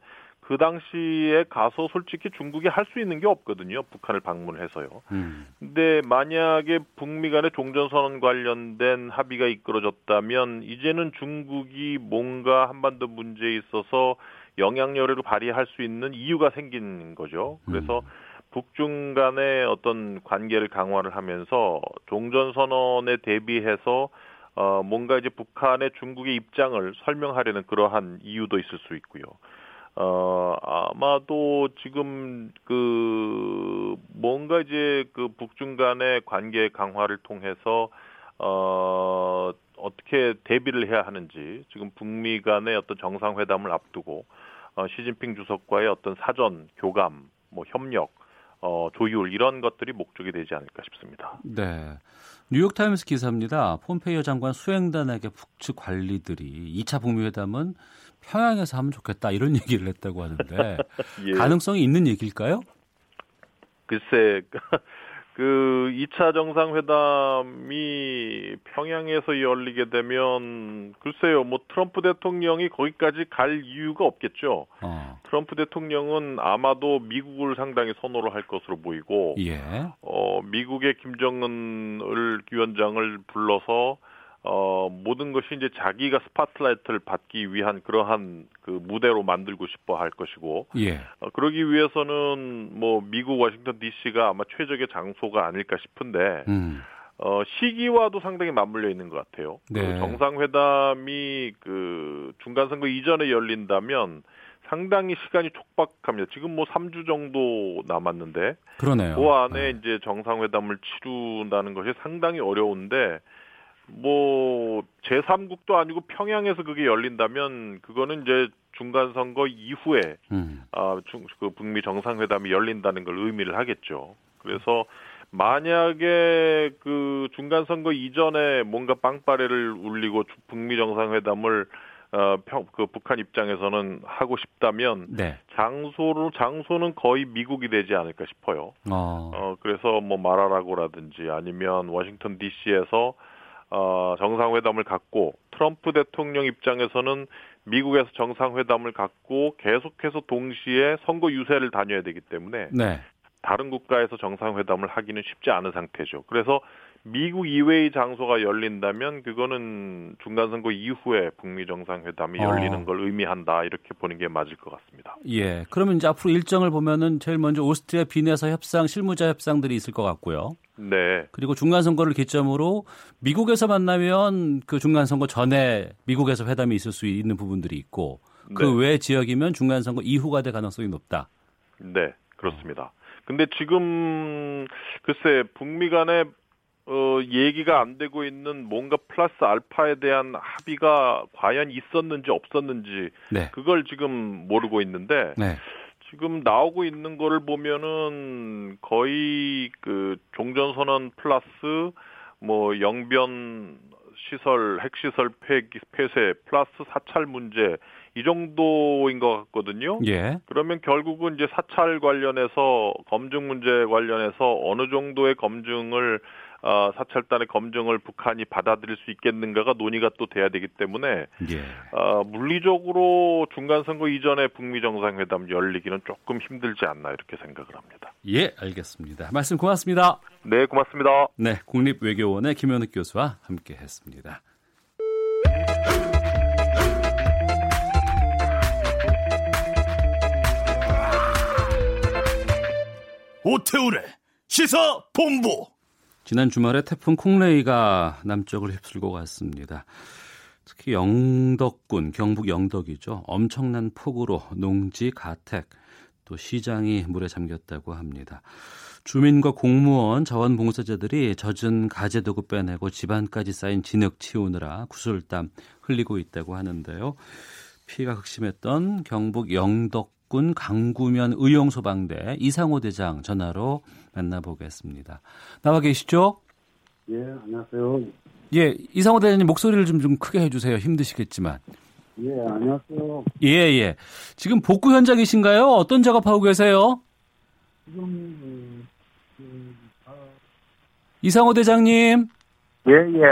그 당시에 가서 솔직히 중국이 할 수 있는 게 없거든요. 북한을 방문해서요. 음. 근데 만약에 북미 간의 종전선언 관련된 합의가 이끌어졌다면 이제는 중국이 뭔가 한반도 문제에 있어서 영향력을 발휘할 수 있는 이유가 생긴 거죠. 그래서 북중 간의 어떤 관계를 강화를 하면서 종전선언에 대비해서 어 뭔가 이제 북한의 중국의 입장을 설명하려는 그러한 이유도 있을 수 있고요. 어, 아마도 지금 그 뭔가 이제 그 북중 간의 관계 강화를 통해서 어 어떻게 대비를 해야 하는지 지금 북미 간의 어떤 정상회담을 앞두고 어 시진핑 주석과의 어떤 사전 교감, 뭐 협력, 어 조율 이런 것들이 목적이 되지 않을까 싶습니다. 네. 뉴욕타임스 기사입니다. 폼페이오 장관 수행단에게 북측 관리들이 2차 북미 회담은 평양에서 하면 좋겠다 이런 얘기를 했다고 하는데 예. 가능성이 있는 얘기일까요? 글쎄 그 2차 정상회담이 평양에서 열리게 되면 글쎄요 뭐 트럼프 대통령이 거기까지 갈 이유가 없겠죠. 어. 트럼프 대통령은 아마도 미국을 상당히 선호를 할 것으로 보이고 예. 어 미국의 김정은을 위원장을 불러서 어, 모든 것이 이제 자기가 스포트라이트를 받기 위한 그러한 그 무대로 만들고 싶어 할 것이고, 예. 어, 그러기 위해서는 뭐 미국 워싱턴 DC가 아마 최적의 장소가 아닐까 싶은데, 음. 어, 시기와도 상당히 맞물려 있는 것 같아요. 네. 그 정상회담이 그 중간선거 이전에 열린다면 상당히 시간이 촉박합니다. 지금 뭐 3주 정도 남았는데, 그러네요. 그 안에 이제 정상회담을 치른다는 것이 상당히 어려운데, 뭐 제3국도 아니고 평양에서 그게 열린다면 그거는 이제 중간 선거 이후에 음. 아, 중, 그 북미 정상회담이 열린다는 걸 의미를 하겠죠. 그래서 만약에 그 중간 선거 이전에 뭔가 빵빠레를 울리고 주- 북미 정상회담을 어, 평, 그 북한 입장에서는 하고 싶다면 네. 장소로 장소는 거의 미국이 되지 않을까 싶어요. 어. 어, 그래서 뭐 마라라고라든지 아니면 워싱턴 DC에서 어, 정상회담을 갖고 트럼프 대통령 입장에서는 미국에서 정상회담을 갖고 계속해서 동시에 선거 유세를 다녀야 되기 때문에 네. 다른 국가에서 정상회담을 하기는 쉽지 않은 상태죠. 그래서 미국 이외의 장소가 열린다면 그거는 중간 선거 이후에 북미 정상회담이 어. 열리는 걸 의미한다 이렇게 보는 게 맞을 것 같습니다. 예. 그러면 이제 앞으로 일정을 보면은 제일 먼저 오스트리아 빈에서 협상 실무자 협상들이 있을 것 같고요. 네. 그리고 중간 선거를 기점으로 미국에서 만나면 그 중간 선거 전에 미국에서 회담이 있을 수 있는 부분들이 있고 그 네. 외 지역이면 중간 선거 이후가 될 가능성이 높다. 네, 그렇습니다. 근데 지금 글쎄 북미 간의 어, 얘기가 안 되고 있는 뭔가 플러스 알파에 대한 합의가 과연 있었는지 없었는지 네. 그걸 지금 모르고 있는데 네. 지금 나오고 있는 거를 보면은 거의 그 종전선언 플러스 뭐 영변 시설 핵시설 폐기 폐쇄 플러스 사찰 문제 이 정도인 것 같거든요. 예. 그러면 결국은 이제 사찰 관련해서 검증 문제 관련해서 어느 정도의 검증을 어, 사찰단의 검증을 북한이 받아들일 수 있겠는가가 논의가 또 돼야 되기 때문에 예. 어, 물리적으로 중간 선거 이전에 북미 정상회담 열리기는 조금 힘들지 않나 이렇게 생각을 합니다. 예, 알겠습니다. 말씀 고맙습니다. 네, 고맙습니다. 네, 국립외교원의 김현욱 교수와 함께했습니다. 오태우래 시사 본부. 지난 주말에 태풍 콩레이가 남쪽을 휩쓸고 갔습니다. 특히 영덕군, 경북 영덕이죠. 엄청난 폭우로 농지, 가택, 또 시장이 물에 잠겼다고 합니다. 주민과 공무원, 자원봉사자들이 젖은 가재도구 빼내고 집안까지 쌓인 진흙 치우느라 구슬땀 흘리고 있다고 하는데요. 피해가 극심했던 경북 영덕군 강구면 의용소방대 이상호 대장 전화로 만나보겠습니다. 나와 계시죠? 예, 안녕하세요. 예, 이상호 대장님 목소리를 좀, 좀 크게 해주세요. 힘드시겠지만. 예, 안녕하세요. 예, 예. 지금 복구 현장이신가요? 어떤 작업하고 계세요? 지금, 음, 음, 아, 이상호 대장님. 예, 예.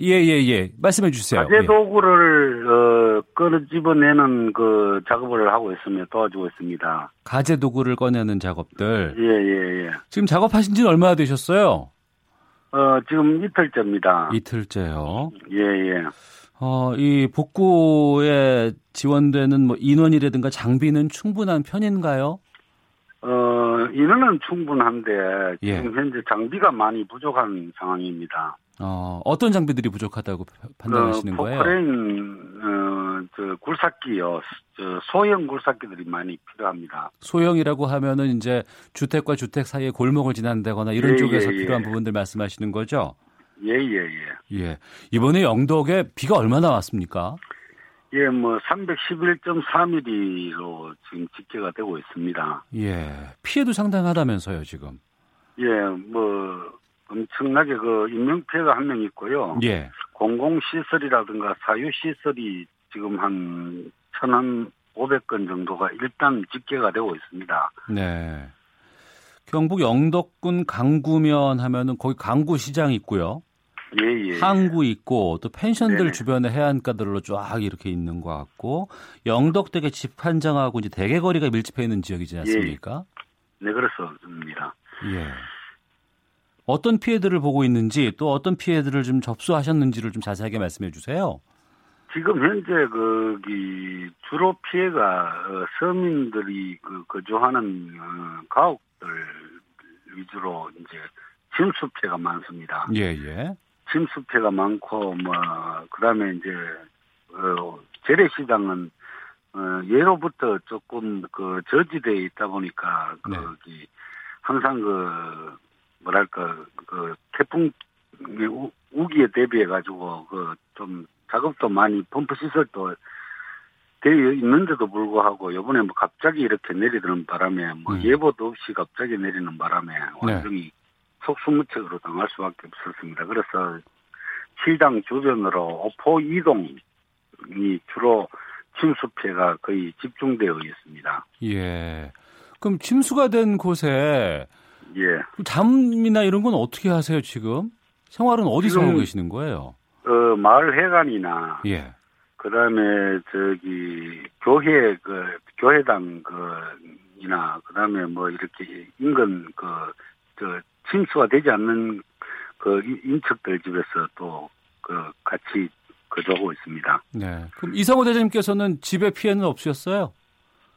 예, 예, 예. 말씀해 주세요. 가재 도구를, 어, 끌어 집어내는 그 작업을 하고 있으며 도와주고 있습니다. 예. 가재 도구를 꺼내는 작업들. 예, 예, 예. 지금 작업하신 지는 얼마나 되셨어요? 어, 지금 이틀째입니다. 이틀째요. 예, 예. 어, 이 복구에 지원되는 뭐 인원이라든가 장비는 충분한 편인가요? 어, 인원은 충분한데, 예. 지금 현재 장비가 많이 부족한 상황입니다. 어, 어떤 장비들이 부족하다고 파- 판단하시는 어, 거예요? 포크레인, 어, 저, 굴삭기요. 저, 소형 굴삭기들이 많이 필요합니다. 소형이라고 하면은 이제 주택과 주택 사이에 골목을 지난다거나 이런 예, 쪽에서 예, 예. 필요한 부분들 말씀하시는 거죠? 예, 예, 예. 예. 이번에 영덕에 비가 얼마나 왔습니까? 예, 뭐, 311.4mm로 지금 집계가 되고 있습니다. 예. 피해도 상당하다면서요, 지금. 예, 뭐, 엄청나게 그 인명피해가 한 명 있고요. 예. 공공시설이라든가 사유시설이 지금 한 1,500건 정도가 일단 집계가 되고 있습니다. 네. 경북 영덕군 강구면 하면은 거기 강구 시장 있고요. 예, 예. 항구 있고 또 펜션들 네네. 주변에 해안가들로 쫙 이렇게 있는 것 같고 영덕대게 집 한정하고 이제 대게거리가 밀집해 있는 지역이지 않습니까? 네, 그렇습니다. 예. 어떤 피해들을 보고 있는지 또 어떤 피해들을 좀 접수하셨는지를 좀 자세하게 말씀해 주세요. 지금 현재 거기 주로 피해가 어, 서민들이 그 거주하는 어, 가옥들 위주로 이제 침수 피해가 많습니다. 예, 예. 침수 피해가 많고 뭐 그다음에 이제 어, 재래시장은 어, 예로부터 조금 그 저지대에 있다 보니까 네. 거기 항상 그 뭐랄까 그 태풍 우- 우기에 대비해 가지고 그 좀 작업도 많이 펌프 시설도 되어 있는데도 불구하고 요번에 뭐 갑자기 이렇게 내리는 바람에 뭐 음. 예보도 없이 갑자기 내리는 바람에 네. 완전히 속수무책으로 당할 수밖에 없었습니다. 그래서 시장 주변으로 오포 이동이 주로 침수 피해가 거의 집중되어 있습니다. 예. 그럼 침수가 된 곳에 예. 잠이나 이런 건 어떻게 하세요, 지금? 생활은 어디서 지금- 하고 계시는 거예요? 어, 마을 회관이나 예. 그다음에 저기 교회 그 교회당 그이나 그다음에 뭐 이렇게 인근 그저 침수가 되지 않는 그 인- 인척들 집에서 또 그 같이 거주하고 있습니다. 네. 그럼 이상호 대장님께서는 집에 피해는 없으셨어요?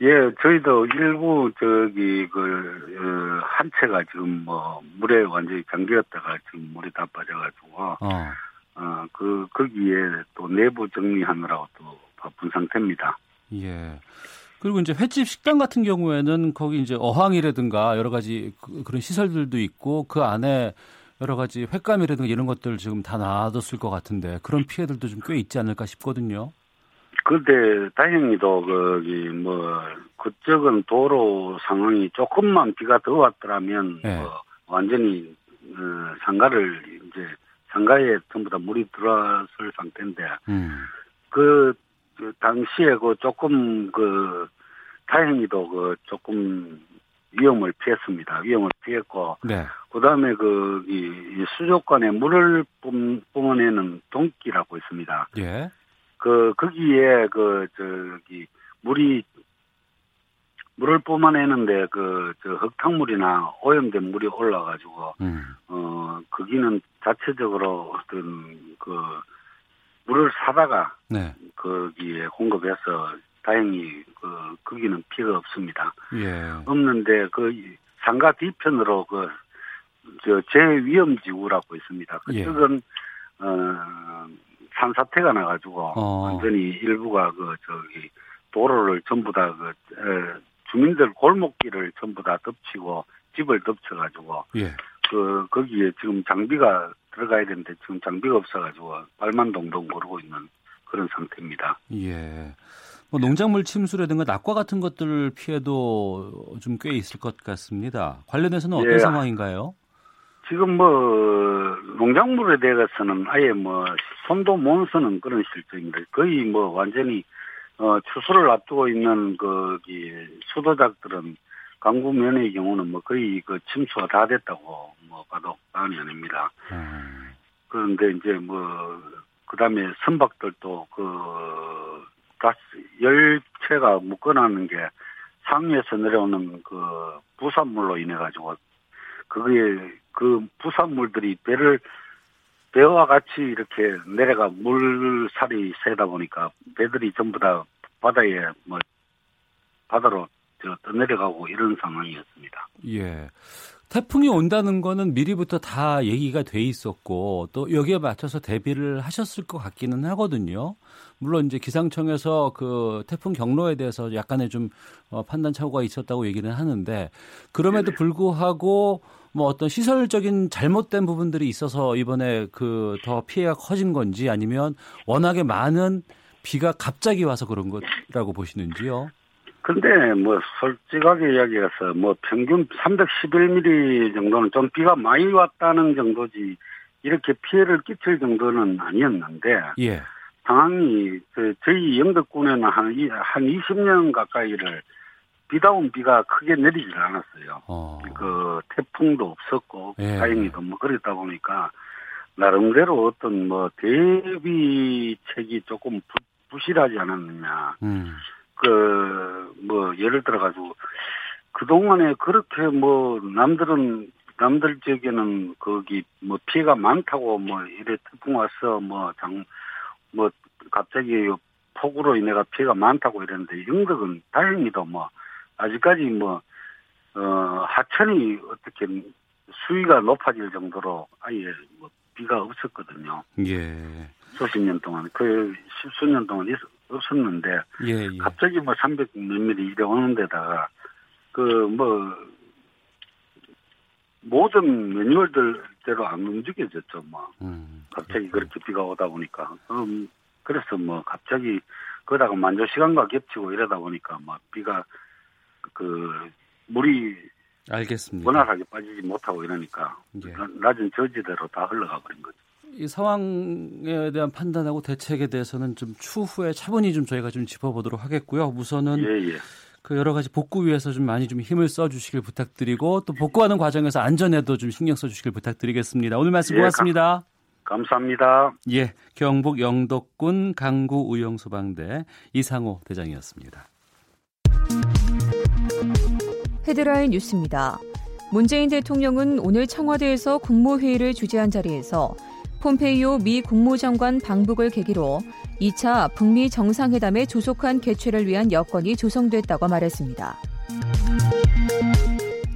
예, 저희도 일부 저기 그 어, 한 채가 지금 뭐 물에 완전히 잠겼다가 지금 물에 다 빠져가지고 어. 어 그 거기에 또 내부 정리하느라고 또 바쁜 상태입니다. 예. 그리고 이제 횟집 식당 같은 경우에는 거기 이제 어항이라든가 여러 가지 그, 런 시설들도 있고 그 안에 여러 가지 횟감이라든가 이런 것들 지금 다 놔뒀을 것 같은데 그런 피해들도 좀 꽤 있지 않을까 싶거든요. 근데 다행히도 거기 뭐 그쪽은 도로 상황이 조금만 비가 더 왔더라면 네. 뭐 완전히 어, 상가를 이제 상가에 전부 다 물이 들어왔을 상태인데 음. 그, 그 당시에 그 조금 그 다행히도 그 조금 위험을 피했습니다. 위험을 피했고 네. 그다음에 그 이 수족관에 물을 뿜, 뿜어내는 동기라고 있습니다. 예. 그 거기에 그 저기 물이 물을 뿜어내는데 그 저 흙탕물이나 오염된 물이 올라가지고 음. 어 거기는 자체적으로 어떤 그 물을 사다가 네. 거기에 공급해서 다행히 그 거기는 피해가 없습니다. 예. 없는데 그 상가 뒤편으로 그 저 제위험 지구라고 있습니다. 예. 그쪽은 어 산사태가 나가지고 어. 완전히 일부가 그 저기 도로를 전부 다 그 주민들 골목길을 전부 다 덮치고 집을 덮쳐가지고 예. 그 거기에 지금 장비가 들어가야 되는데 지금 장비가 없어가지고 발만 동동 거르고 있는 그런 상태입니다. 예. 뭐 농작물 침수라든가 낙과 같은 것들 피해도 좀 꽤 있을 것 같습니다. 관련해서는 어떤 예. 상황인가요? 지금 뭐 농작물에 대해서는 아예 뭐 손도 못 쓰는 그런 실정입니다. 거의 뭐 완전히 어 추수를 앞두고 있는 거기 수도작들은 강구 면의 경우는 뭐 거의 그 침수가 다 됐다고 뭐 봐도 과언이 아닙니다. 그런데 이제 뭐 그다음에 선박들도 그 가스 열체가 묶어놨는 게 상류에서 내려오는 그 부산물로 인해 가지고 그게 그 부산물들이 배를 배와 같이 이렇게 내려가 물살이 세다 보니까 배들이 전부 다 바다에 뭐 바다로 저 떠내려가고 이런 상황이었습니다. 예. 태풍이 온다는 거는 미리부터 다 얘기가 돼 있었고 또 여기에 맞춰서 대비를 하셨을 것 같기는 하거든요. 물론 이제 기상청에서 그 태풍 경로에 대해서 약간의 좀 어, 판단 착오가 있었다고 얘기는 하는데 그럼에도 불구하고 뭐 어떤 시설적인 잘못된 부분들이 있어서 이번에 그 더 피해가 커진 건지 아니면 워낙에 많은 비가 갑자기 와서 그런 거라고 보시는지요? 근데 뭐 솔직하게 이야기해서 뭐 평균 311mm 정도는 좀 비가 많이 왔다는 정도지 이렇게 피해를 끼칠 정도는 아니었는데 예. 상황이 그 저희 영덕군에는 한, 이- 한 20년 가까이를 비다운 비가 크게 내리질 않았어요. 그 태풍도 없었고 예. 다행히도 뭐 그랬다 보니까 나름대로 어떤 뭐 대비책이 조금 부, 부실하지 않았느냐. 음. 그, 뭐, 예를 들어가지고, 그 동안에 그렇게 뭐, 남들은, 남들 지역에는 거기 뭐 피해가 많다고 뭐, 이래 태풍 와서 뭐, 장, 뭐, 갑자기 폭우로 인해가 피해가 많다고 이랬는데, 영덕은 다행히도 뭐, 아직까지 뭐, 어, 하천이 어떻게 수위가 높아질 정도로 아예 뭐, 비가 없었거든요. 예. 수십 년 동안, 그 십수 년 동안 있, 없었는데, 예, 예. 갑자기 뭐 300 몇 미리 이래 오는 데다가 그 뭐 모든 매뉴얼들대로 안 움직여졌죠 뭐 음. 갑자기 그렇게 비가 오다 보니까 음 그래서 뭐 갑자기 그러다가 만조 시간과 겹치고 이러다 보니까 뭐 비가 그 물이 알겠습니다. 원활하게 빠지지 못하고 이러니까 예. 나- 낮은 저지대로 다 흘러가 버린 거죠. 이 상황에 대한 판단하고 대책에 대해서는 좀 추후에 차분히 좀 저희가 좀 짚어보도록 하겠고요. 우선은 예, 예. 그 여러 가지 복구 위해서 좀 많이 좀 힘을 써주시길 부탁드리고 또 복구하는 과정에서 안전에도 좀 신경 써주시길 부탁드리겠습니다. 오늘 말씀 예, 고맙습니다. 감 사합니다. 예, 경북 영덕군 강구 우영소방대 이상호 대장이었습니다. 헤드라인 뉴스입니다. 문재인 대통령은 오늘 청와대에서 국무회의를 주재한 자리에서 폼페이오 미 국무장관 방북을 계기로 2차 북미 정상회담의 조속한 개최를 위한 여건이 조성됐다고 말했습니다.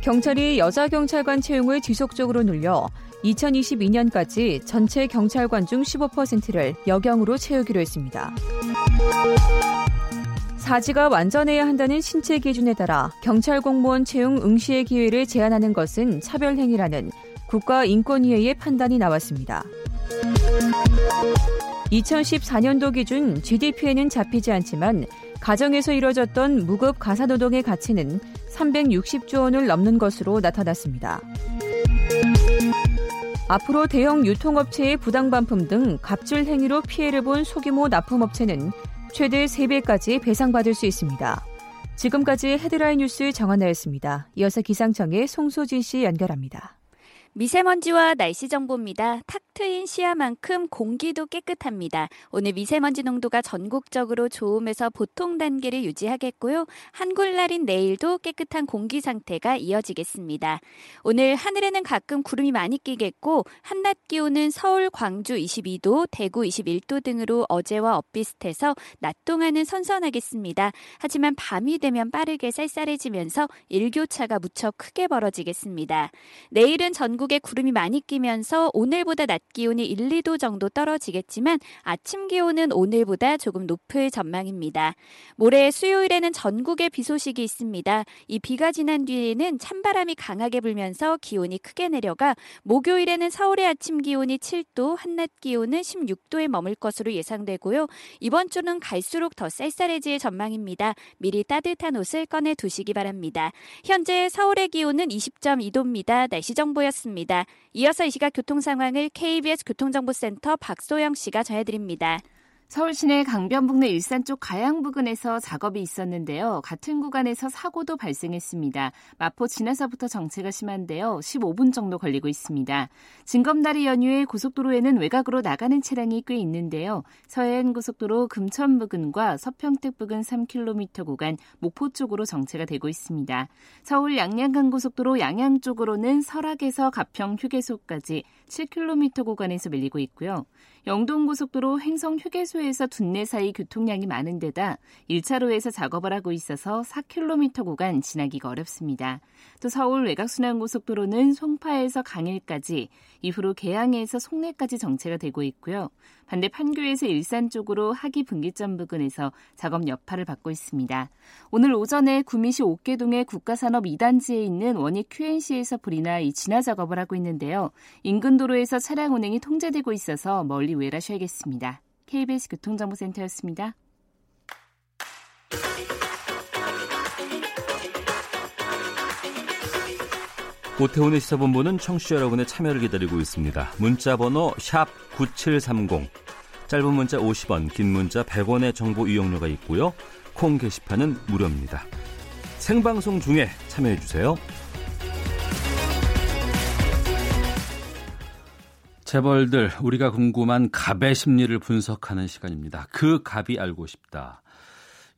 경찰이 여자 경찰관 채용을 지속적으로 늘려 2022년까지 전체 경찰관 중 15%를 여경으로 채우기로 했습니다. 사지가 완전해야 한다는 신체 기준에 따라 경찰 공무원 채용 응시의 기회를 제한하는 것은 차별행위라는 국가인권위회의 판단이 나왔습니다. 2014년도 기준 GDP에는 잡히지 않지만 가정에서 이뤄졌던 무급 가사노동의 가치는 360조 원을 넘는 것으로 나타났습니다. 앞으로 대형 유통업체의 부당 반품 등 갑질 행위로 피해를 본 소규모 납품업체는 최대 3배까지 배상받을 수 있습니다. 지금까지 헤드라인 뉴스 정한나였습니다. 이어서 기상청의 송소진 씨 연결합니다. 미세먼지와 날씨 정보입니다. 탁 트인 시야만큼 공기도 깨끗합니다. 오늘 미세먼지 농도가 전국적으로 좋음에서 보통 단계를 유지하겠고요. 한글날인 내일도 깨끗한 공기 상태가 이어지겠습니다. 오늘 하늘에는 가끔 구름이 많이 끼겠고 한낮 기온은 서울, 광주 22도, 대구 21도 등으로 어제와 엇비슷해서 낮 동안은 선선하겠습니다. 하지만 밤이 되면 빠르게 쌀쌀해지면서 일교차가 무척 크게 벌어지겠습니다. 내일은 전국에 구름이 많이 끼면서 오늘보다 낮 기온이 1, 2도 정도 떨어지겠지만 아침 기온은 오늘보다 조금 높을 전망입니다. 모레 수요일에는 전국에 비 소식이 있습니다. 이 비가 지난 뒤에는 찬바람이 강하게 불면서 기온이 크게 내려가 목요일에는 서울의 아침 기온이 7도, 한낮 기온은 16도에 머물 것으로 예상되고요. 이번 주는 갈수록 더 쌀쌀해질 전망입니다. 미리 따뜻한 옷을 꺼내 두시기 바랍니다. 현재 서울의 기온은 20.2도입니다. 날씨 정보였습니다. 이어서 이 시각 교통 상황을 KBS 교통정보센터 박소영 씨가 전해드립니다. 서울 시내 강변북로 일산 쪽 가양 부근에서 작업이 있었는데요. 같은 구간에서 사고도 발생했습니다. 마포 지나서부터 정체가 심한데요. 15분 정도 걸리고 있습니다. 진검다리 연휴에 고속도로에는 외곽으로 나가는 차량이 꽤 있는데요. 서해안 고속도로 금천 부근과 서평택 부근 3km 구간 목포 쪽으로 정체가 되고 있습니다. 서울 양양간 고속도로 양양 쪽으로는 설악에서 가평 휴게소까지 7km 구간에서 밀리고 있고요. 영동고속도로 횡성 휴게소에서 둔내 사이 교통량이 많은 데다 1차로에서 작업을 하고 있어서 4km 구간 지나기가 어렵습니다. 또 서울 외곽순환고속도로는 송파에서 강일까지 이후로 개항에서 송내까지 정체가 되고 있고요. 반대 판교에서 일산 쪽으로 하기 분기점 부근에서 작업 여파를 받고 있습니다. 오늘 오전에 구미시 옥계동의 국가산업 2단지에 있는 원익 QNC에서 불이 나 이 진화 작업을 하고 있는데요. 인근 도로에서 차량 운행이 통제되고 있어서 멀리 외라셔야겠습니다. KBS 교통정보센터였습니다. 오태훈의 시사본부는 청취자 여러분의 참여를 기다리고 있습니다. 문자 번호 9730. 짧은 문자 50원, 긴 문자 100원의 정보 이용료가 있고요. 콩 게시판은 무료입니다. 생방송 중에 참여해 주세요. 재벌들 우리가 궁금한 갑의 심리를 분석하는 시간입니다. 그 갑이 알고 싶다.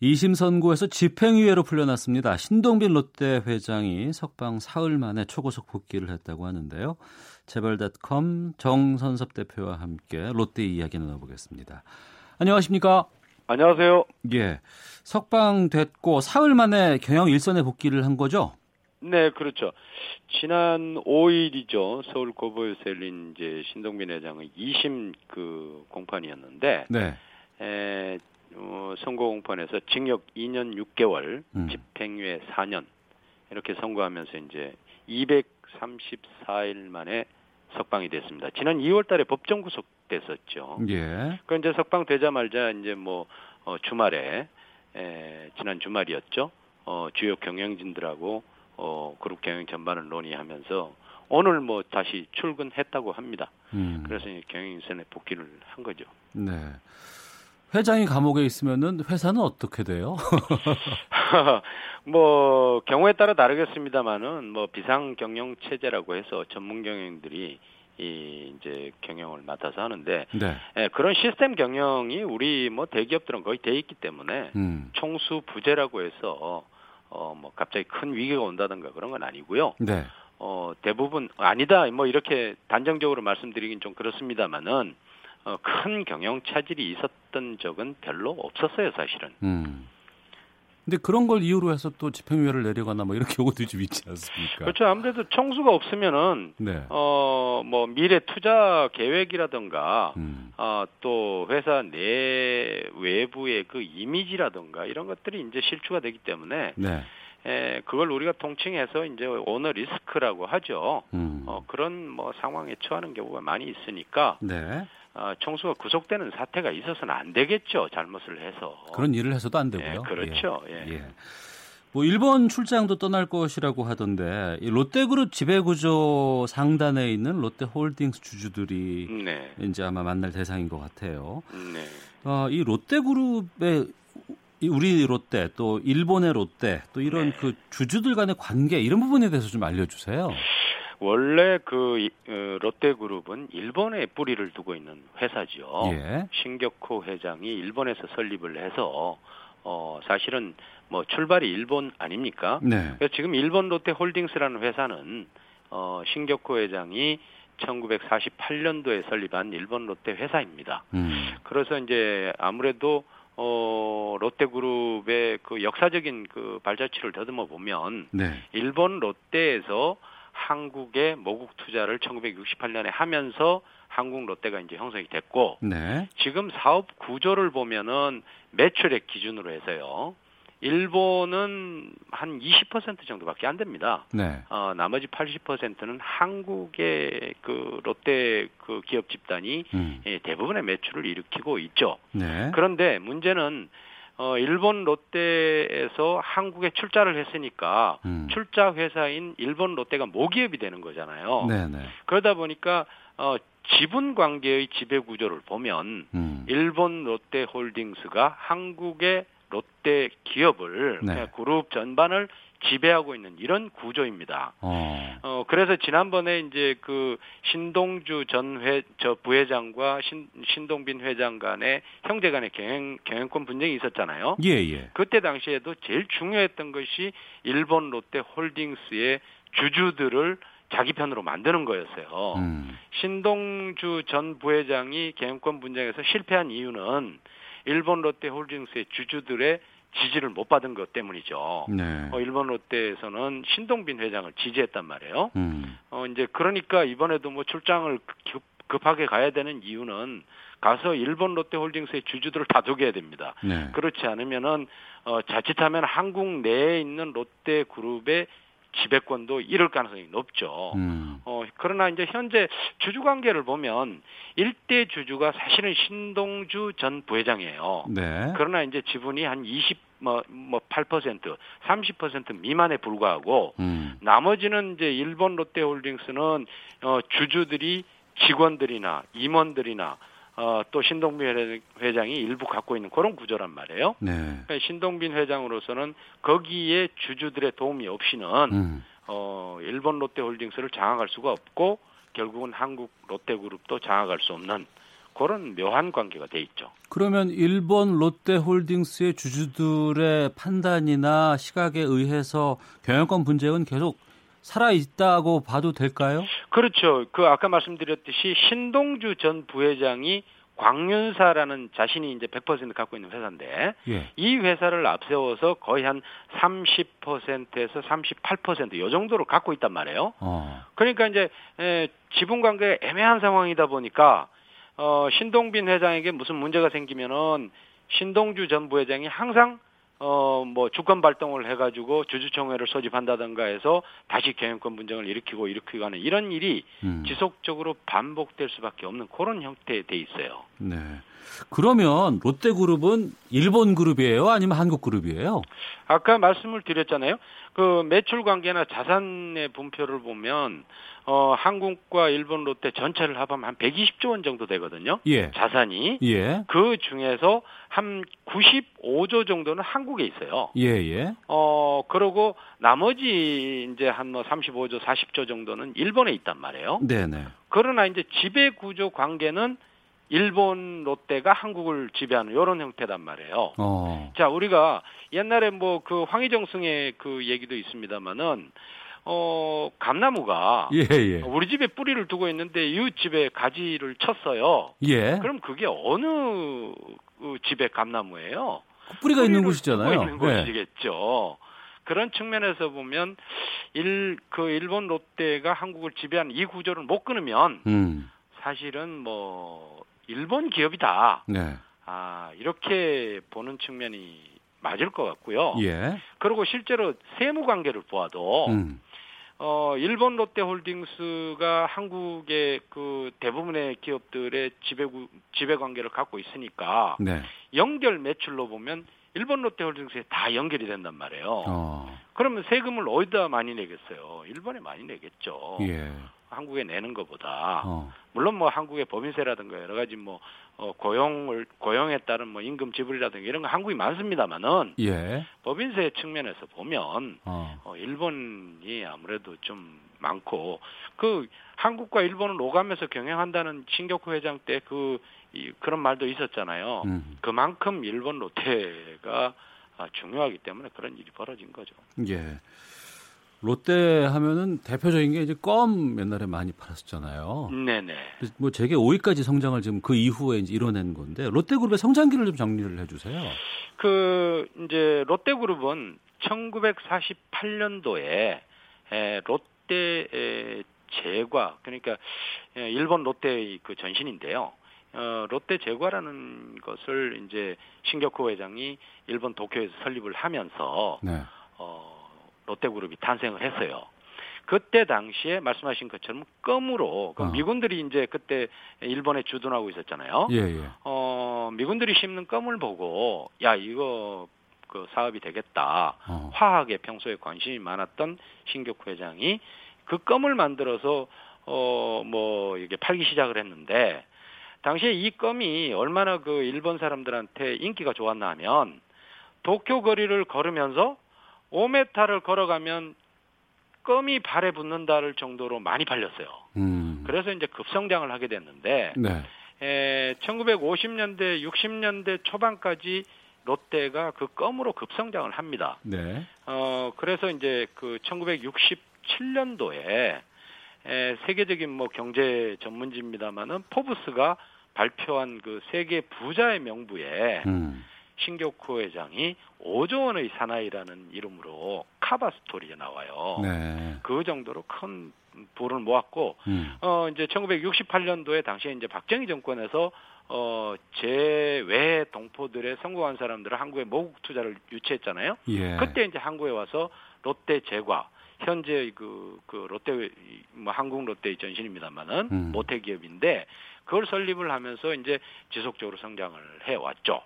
2심 선고에서 집행유예로 풀려났습니다. 신동빈 롯데 회장이 석방 사흘 만에 초고속 복귀를 했다고 하는데요. 재벌닷컴 정선섭 대표와 함께 롯데 이야기 나눠보겠습니다. 안녕하십니까? 안녕하세요. 예. 석방됐고 사흘 만에 경영 일선에 복귀를 한 거죠? 네, 그렇죠. 지난 5일이죠. 서울 고보에서 열린 이제 신동빈 회장의 2심 그 공판이었는데, 네. 에, 어, 선고 공판에서 징역 2년 6개월, 음. 집행유예 4년 이렇게 선고하면서 이제 234일 만에 석방이 됐습니다. 지난 2월달에 법정 구속됐었죠. 예. 그 이제 석방 되자마자 이제 뭐 어, 주말에 에, 지난 주말이었죠. 어, 주요 경영진들하고 어, 그룹 경영 전반을 논의하면서 오늘 뭐 다시 출근했다고 합니다. 음. 그래서 이제 경영인선에 복귀를 한 거죠. 네. 회장이 감옥에 있으면은 회사는 어떻게 돼요? 뭐 경우에 따라 다르겠습니다만은 뭐 비상 경영 체제라고 해서 전문 경영들이 이 이제 경영을 맡아서 하는데 네. 예, 그런 시스템 경영이 우리 뭐 대기업들은 거의 돼 있기 때문에 음. 총수 부재라고 해서 어 뭐 갑자기 큰 위기가 온다든가 그런 건 아니고요. 네. 어 대부분 아니다 뭐 이렇게 단정적으로 말씀드리긴 좀 그렇습니다만은 어, 큰 경영 차질이 있었던 적은 별로 없었어요 사실은. 음. 근데 그런 걸 이유로 해서 또 집행유예를 내리거나 뭐 이런 경우도 좀 있지 않습니까? 그렇죠. 아무래도 청수가 없으면은 네. 어뭐 미래 투자 계획이라든가 음. 어또 회사 내 외부의 그 이미지라든가 이런 것들이 이제 실추가 되기 때문에 네. 에, 그걸 우리가 통칭해서 이제 오너 리스크라고 하죠. 음. 어, 그런 뭐 상황에 처하는 경우가 많이 있으니까 네. 어, 총수가 구속되는 사태가 있어서는 안 되겠죠. 잘못을 해서. 그런 일을 해서도 안 되고요. 예, 그렇죠. 예. 예. 예. 뭐 일본 출장도 떠날 것이라고 하던데 이 롯데그룹 지배구조 상단에 있는 롯데홀딩스 주주들이 네. 이제 아마 만날 대상인 것 같아요. 네. 어, 이 롯데그룹의 이 우리 롯데 또 일본의 롯데 또 이런 네. 그 주주들 간의 관계 이런 부분에 대해서 좀 알려주세요. 원래 그 이- 어, 롯데그룹은 일본에 뿌리를 두고 있는 회사죠. 예. 신격호 회장이 일본에서 설립을 해서 어 사실은 뭐 출발이 일본 아닙니까? 네. 그래서 지금 일본 롯데홀딩스라는 회사는 어 신격호 회장이 1948년도에 설립한 일본 롯데 회사입니다. 음. 그래서 이제 아무래도 어 롯데그룹의 그 역사적인 그 발자취를 더듬어 보면 네. 일본 롯데에서 한국의 모국 투자를 1968년에 하면서 한국 롯데가 이제 형성이 됐고 네. 지금 사업 구조를 보면은 매출액 기준으로 해서요. 일본은 한 20% 정도밖에 안 됩니다. 네. 어, 나머지 80%는 한국의 그 롯데 그 기업 집단이 음. 예, 대부분의 매출을 일으키고 있죠. 네. 그런데 문제는 어, 일본 롯데에서 한국에 출자를 했으니까 음. 출자 회사인 일본 롯데가 모기업이 되는 거잖아요. 네, 네. 그러다 보니까 어, 지분 관계의 지배 구조를 보면 음. 일본 롯데홀딩스가 한국의 롯데 기업을 네. 그냥 그룹 전반을 지배하고 있는 이런 구조입니다. 어. 어 그래서 지난번에 이제 그 신동주 전 회 저 부회장과 신 신동빈 회장 간의 형제 간의 경영 경영권 분쟁이 있었잖아요. 예, 예. 그때 당시에도 제일 중요했던 것이 일본 롯데 홀딩스의 주주들을 자기 편으로 만드는 거였어요. 음. 신동주 전 부회장이 경영권 분쟁에서 실패한 이유는 일본 롯데 홀딩스의 주주들의 지지를 못 받은 것 때문이죠. 네. 어, 일본 롯데에서는 신동빈 회장을 지지했단 말이에요. 음. 어, 이제 그러니까 이번에도 뭐 출장을 급, 급하게 가야 되는 이유는 가서 일본 롯데홀딩스의 주주들을 다독여야 됩니다. 네. 그렇지 않으면은 어, 자칫하면 한국 내에 있는 롯데 그룹의 지배권도 잃을 가능성이 높죠. 음. 어, 그러나 이제 현재 주주 관계를 보면 일대 주주가 사실은 신동주 전 부회장이에요. 네. 그러나 이제 지분이 한 20, 뭐, 뭐, 8%, 30% 미만에 불과하고, 음. 나머지는 이제 일본 롯데홀딩스는, 어, 주주들이 직원들이나 임원들이나, 어, 또 신동빈 회- 회장이 일부 갖고 있는 그런 구조란 말이에요. 네. 그러니까 신동빈 회장으로서는 거기에 주주들의 도움이 없이는, 음. 어, 일본 롯데홀딩스를 장악할 수가 없고, 결국은 한국 롯데그룹도 장악할 수 없는 그런 묘한 관계가 돼 있죠. 그러면 일본 롯데홀딩스의 주주들의 판단이나 시각에 의해서 경영권 분쟁은 계속 살아 있다고 봐도 될까요? 그렇죠. 그 아까 말씀드렸듯이 신동주 전 부회장이 광윤사라는 자신이 이제 100% 갖고 있는 회사인데 예. 이 회사를 앞세워서 거의 한 30%에서 38%요 정도로 갖고 있단 말이에요. 어. 그러니까 이제 에, 지분 관계가 애매한 상황이다 보니까 어, 신동빈 회장에게 무슨 문제가 생기면은 신동주 전 부회장이 항상 어, 뭐 주권 발동을 해가지고 주주총회를 소집한다든가 해서 다시 경영권 분쟁을 일으키고 일으키고 하는 이런 일이 음. 지속적으로 반복될 수밖에 없는 그런 형태에 돼 있어요. 네. 그러면 롯데그룹은 일본 그룹이에요? 아니면 한국 그룹이에요? 아까 말씀을 드렸잖아요. 그 매출 관계나 자산의 분표를 보면 어 한국과 일본 롯데 전체를 합하면 한 120조 원 정도 되거든요. 예. 자산이 예. 그 중에서 한 95조 정도는 한국에 있어요. 예, 예. 어 그러고 나머지 이제 한 뭐 35조, 40조 정도는 일본에 있단 말이에요. 네, 네. 그러나 이제 지배 구조 관계는 일본 롯데가 한국을 지배하는 이런 형태단 말이에요. 어. 자, 우리가 옛날에 뭐 그 황희정승의 그 얘기도 있습니다만은 어 감나무가 예, 예. 우리 집에 뿌리를 두고 있는데 이웃 집에 가지를 쳤어요. 예. 그럼 그게 어느 그 집의 감나무예요? 뿌리가 있는 곳이잖아요. 있는 예. 곳이겠죠. 그런 측면에서 보면 일 그 일본 롯데가 한국을 지배하는 이 구조를 못 끊으면 음. 사실은 뭐 일본 기업이다. 네. 아, 이렇게 보는 측면이 맞을 것 같고요. 예. 그리고 실제로 세무 관계를 보아도 음. 어 일본 롯데홀딩스가 한국의 그 대부분의 기업들의 지배 지배 관계를 갖고 있으니까 네. 연결 매출로 보면 일본 롯데홀딩스에 다 연결이 된단 말이에요. 어. 그러면 세금을 어디다 많이 내겠어요? 일본에 많이 내겠죠. 예. 한국에 내는 것보다 어. 물론 뭐 한국의 법인세라든가 여러 가지 뭐 어, 고용을 고용에 따른 뭐 임금 지불이라든가 이런 거 한국이 많습니다만은 예. 법인세 측면에서 보면 어. 어, 일본이 아무래도 좀 많고 그 한국과 일본을 오가면서 경영한다는 신격호 회장 때 그 그런 말도 있었잖아요. 음. 그만큼 일본 롯데가 아, 중요하기 때문에 그런 일이 벌어진 거죠. 예. 롯데 하면은 대표적인 게 이제 껌 옛날에 많이 팔았었잖아요. 네네. 뭐 제게 5위까지 성장을 지금 그 이후에 이제 이뤄낸 건데 롯데그룹의 성장기를 좀 정리를 해주세요. 그 이제 롯데그룹은 1948년도에 에, 롯데 에, 제과 그러니까 에, 일본 롯데의 그 전신인데요. 어, 롯데 제과라는 것을 이제 신격호 회장이 일본 도쿄에서 설립을 하면서 네. 어, 롯데그룹이 탄생을 했어요. 그때 당시에 말씀하신 것처럼 껌으로 그 어. 미군들이 이제 그때 일본에 주둔하고 있었잖아요. 예, 예. 어, 미군들이 심는 껌을 보고 야 이거 그 사업이 되겠다. 어. 화학에 평소에 관심이 많았던 신격호 회장이 그 껌을 만들어서 어 뭐 이게 팔기 시작을 했는데 당시에 이 껌이 얼마나 그 일본 사람들한테 인기가 좋았나 하면 도쿄 거리를 걸으면서 5m를 걸어가면 껌이 발에 붙는다를 정도로 많이 팔렸어요. 음. 그래서 이제 급성장을 하게 됐는데 네. 에, 1950년대, 60년대 초반까지 롯데가 그 껌으로 급성장을 합니다. 네. 어, 그래서 이제 그 1967년도에 에, 세계적인 뭐 경제 전문지입니다만은 포브스가 발표한 그 세계 부자의 명부에 음. 신격호 회장이 5조 원의 사나이라는 이름으로 카바 스토리에 나와요. 네. 그 정도로 큰 부를 모았고 음. 어 이제 1968년도에 당시에 이제 박정희 정권에서 어 제외 동포들의 성공한 사람들을 한국에 모국 투자를 유치했잖아요. 예. 그때 이제 한국에 와서 롯데 제과 현재 그, 그 롯데 뭐 한국 롯데의 전신입니다만은 음. 모태 기업인데 그걸 설립을 하면서 이제 지속적으로 성장을 해 왔죠.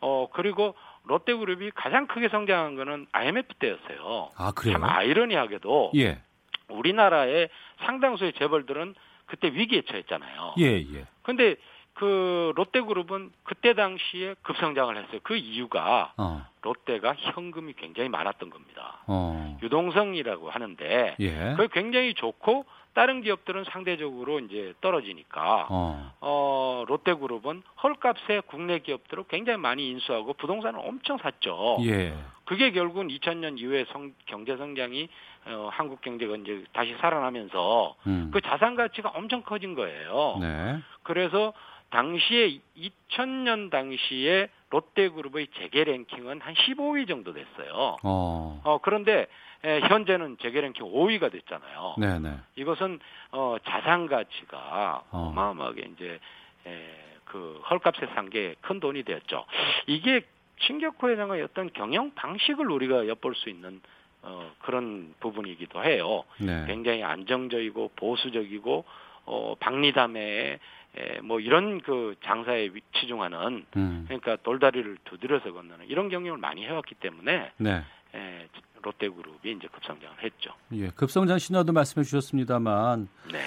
어 그리고 롯데그룹이 가장 크게 성장한 거는 IMF 때였어요. 아, 그래요? 참 아이러니하게도 예. 우리나라의 상당수의 재벌들은 그때 위기에 처했잖아요. 예, 예. 근데 그 롯데그룹은 그때 당시에 급성장을 했어요. 그 이유가 어. 롯데가 현금이 굉장히 많았던 겁니다. 어. 유동성이라고 하는데 예. 그게 굉장히 좋고 다른 기업들은 상대적으로 이제 떨어지니까 어. 어, 롯데그룹은 헐값에 국내 기업들을 굉장히 많이 인수하고 부동산을 엄청 샀죠. 예. 그게 결국은 2000년 이후에 성, 경제 성장이 어, 한국 경제가 이제 다시 살아나면서 음. 그 자산 가치가 엄청 커진 거예요. 네. 그래서 당시에 2000년 당시에 롯데그룹의 재계 랭킹은 한 15위 정도 됐어요. 어. 어 그런데 에, 현재는 재계 랭킹 5위가 됐잖아요. 네, 네. 이것은 어 자산 가치가 어. 어마어마하게 이제 에, 그 헐값에 산 게 큰 돈이 되었죠. 이게 신격호 회장의 어떤 경영 방식을 우리가 엿볼 수 있는 어 그런 부분이기도 해요. 네. 굉장히 안정적이고 보수적이고 어 박리담에 에, 뭐 이런 그 장사에 위- 치중하는 음. 그러니까 돌다리를 두드려서 건너는 이런 경영을 많이 해왔기 때문에 네. 에, 롯데그룹이 이제 급성장을 했죠. 예. 급성장 신화도 말씀해 주셨습니다만 네.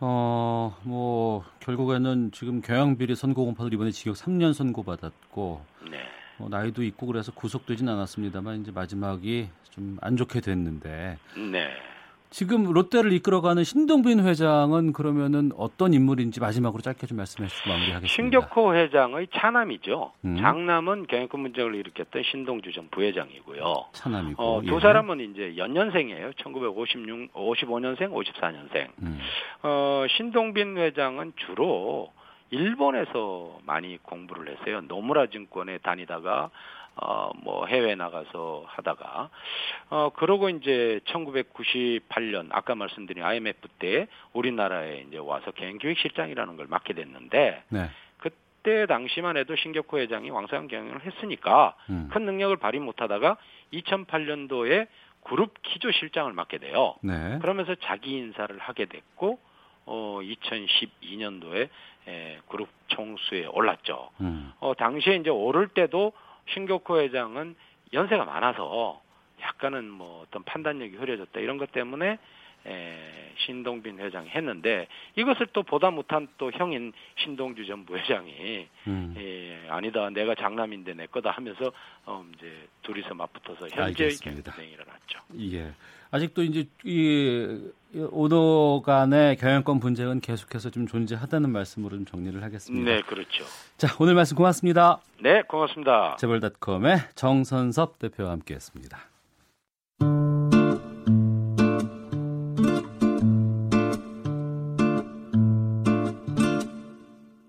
어, 뭐 결국에는 지금 경영비리 선고 공판으로 이번에 징역 3년 선고받았고 네. 어, 나이도 있고 그래서 구속되진 않았습니다만 이제 마지막이 좀 안 좋게 됐는데 네. 지금 롯데를 이끌어가는 신동빈 회장은 그러면은 어떤 인물인지 마지막으로 짧게 좀 말씀해 주시고 마무리하겠습니다. 신격호 회장의 차남이죠. 음. 장남은 경영권 문제를 일으켰던 신동주 전 부회장이고요. 차남이고 어, 두 예. 사람은 이제 연년생이에요. 1956, 55년생, 54년생. 음. 어, 신동빈 회장은 주로 일본에서 많이 공부를 했어요. 노무라 증권에 다니다가 어, 뭐 해외 나가서 하다가 어, 그러고 이제 1998년 아까 말씀드린 IMF 때 우리나라에 이제 와서 경영기획실장이라는 걸 맡게 됐는데 네. 그때 당시만 해도 신격호 회장이 왕성한 경영을 했으니까 음. 큰 능력을 발휘 못하다가 2008년도에 그룹 기조 실장을 맡게 돼요. 네. 그러면서 자기 인사를 하게 됐고 어 2012년도에 에, 그룹 총수에 올랐죠. 음. 어 당시에 이제 오를 때도 신격호 회장은 연세가 많아서 약간은 뭐 어떤 판단력이 흐려졌다 이런 것 때문에 에, 신동빈 회장이 했는데 이것을 또 보다 못한 또 형인 신동주 전 부회장이 음. 예, 아니다 내가 장남인데 내 거다 하면서 어, 이제 둘이서 맞붙어서 현재. 경쟁이 일어 났죠. 예. 아직도 이제 이 오도 간의 경영권 분쟁은 계속해서 좀 존재하다는 말씀으로 좀 정리를 하겠습니다. 네, 그렇죠. 자, 오늘 말씀 고맙습니다. 네, 고맙습니다. 재벌닷컴의 정선섭 대표와 함께했습니다.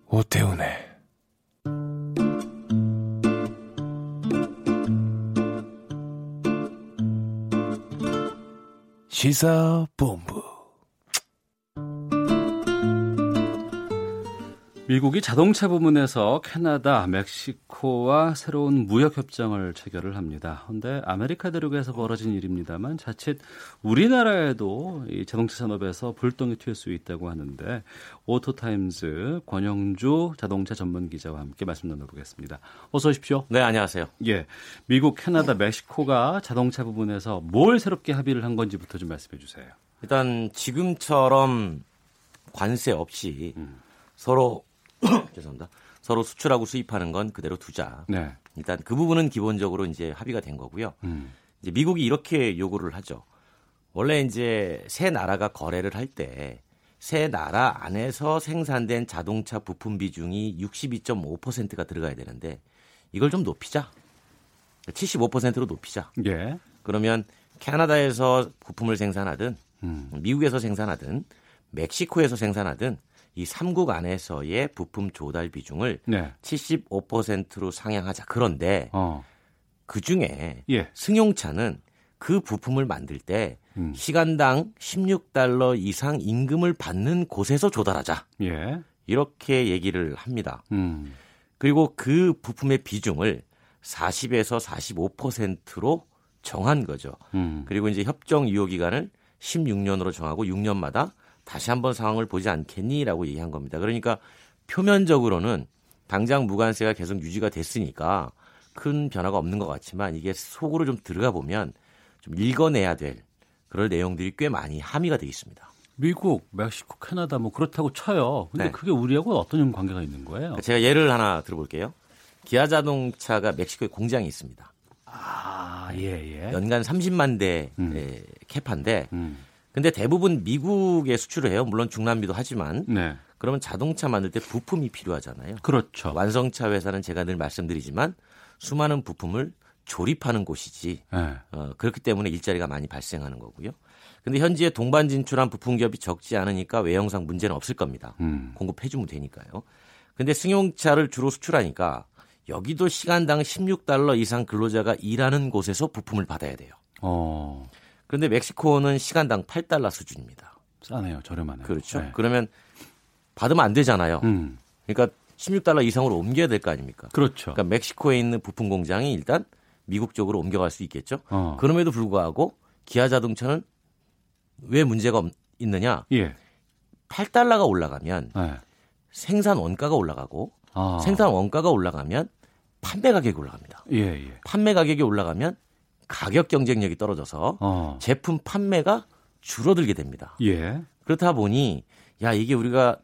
오태훈의 시사본부. 미국이 자동차 부문에서 캐나다, 멕시코 와 새로운 무역 협정을 체결을 합니다. 그런데 아메리카 대륙에서 벌어진 일입니다만 자칫 우리나라에도 이 자동차 산업에서 불똥이 튈 수 있다고 하는데 오토타임즈 권영주 자동차 전문 기자와 함께 말씀 나눠보겠습니다. 어서 오십시오. 네, 안녕하세요. 예, 미국, 캐나다, 멕시코가 자동차 부분에서 뭘 새롭게 합의를 한 건지부터 좀 말씀해 주세요. 일단 지금처럼 관세 없이 음. 서로 죄송합니다. 서로 수출하고 수입하는 건 그대로 두자. 네. 일단 그 부분은 기본적으로 이제 합의가 된 거고요. 음. 이제 미국이 이렇게 요구를 하죠. 원래 이제 세 나라가 거래를 할 때 세 나라 안에서 생산된 자동차 부품 비중이 62.5%가 들어가야 되는데 이걸 좀 높이자. 75%로 높이자. 예. 그러면 캐나다에서 부품을 생산하든 음. 미국에서 생산하든 멕시코에서 생산하든 이 3국 안에서의 부품 조달 비중을 네. 75%로 상향하자. 그런데 어. 그 중에 예. 승용차는 그 부품을 만들 때 음. 시간당 16달러 이상 임금을 받는 곳에서 조달하자. 예. 이렇게 얘기를 합니다. 음. 그리고 그 부품의 비중을 40에서 45%로 정한 거죠. 음. 그리고 이제 협정 유효 기간을 16년으로 정하고 6년마다 다시 한번 상황을 보지 않겠니라고 얘기한 겁니다. 그러니까 표면적으로는 당장 무관세가 계속 유지가 됐으니까 큰 변화가 없는 것 같지만 이게 속으로 좀 들어가 보면 좀 읽어내야 될 그럴 내용들이 꽤 많이 함의가 돼 있습니다. 미국, 멕시코, 캐나다 뭐 그렇다고 쳐요. 근데 네. 그게 우리하고 어떤 관계가 있는 거예요? 제가 예를 하나 들어볼게요. 기아 자동차가 멕시코에 공장이 있습니다. 아, 예, 예. 연간 30만 대 음. 의 캐파인데 음. 근데 대부분 미국에 수출을 해요. 물론 중남미도 하지만 네. 그러면 자동차 만들 때 부품이 필요하잖아요. 그렇죠. 완성차 회사는 제가 늘 말씀드리지만 수많은 부품을 조립하는 곳이지 네. 어, 그렇기 때문에 일자리가 많이 발생하는 거고요. 근데 현지에 동반 진출한 부품 기업이 적지 않으니까 외형상 문제는 없을 겁니다. 음. 공급해 주면 되니까요. 근데 승용차를 주로 수출하니까 여기도 시간당 16달러 이상 근로자가 일하는 곳에서 부품을 받아야 돼요. 어. 그런데 멕시코는 시간당 8달러 수준입니다. 싸네요. 저렴하네요. 그렇죠. 네. 그러면 받으면 안 되잖아요. 음. 그러니까 16달러 이상으로 옮겨야 될 거 아닙니까? 그렇죠. 그러니까 멕시코에 있는 부품 공장이 일단 미국 쪽으로 옮겨갈 수 있겠죠. 어. 그럼에도 불구하고 기아 자동차는 왜 문제가 없- 있느냐? 예. 8달러가 올라가면 네. 생산 원가가 올라가고 아. 생산 원가가 올라가면 판매 가격이 올라갑니다. 예, 예. 판매 가격이 올라가면 가격 경쟁력이 떨어져서 어. 제품 판매가 줄어들게 됩니다. 예. 그렇다 보니 야 이게 우리가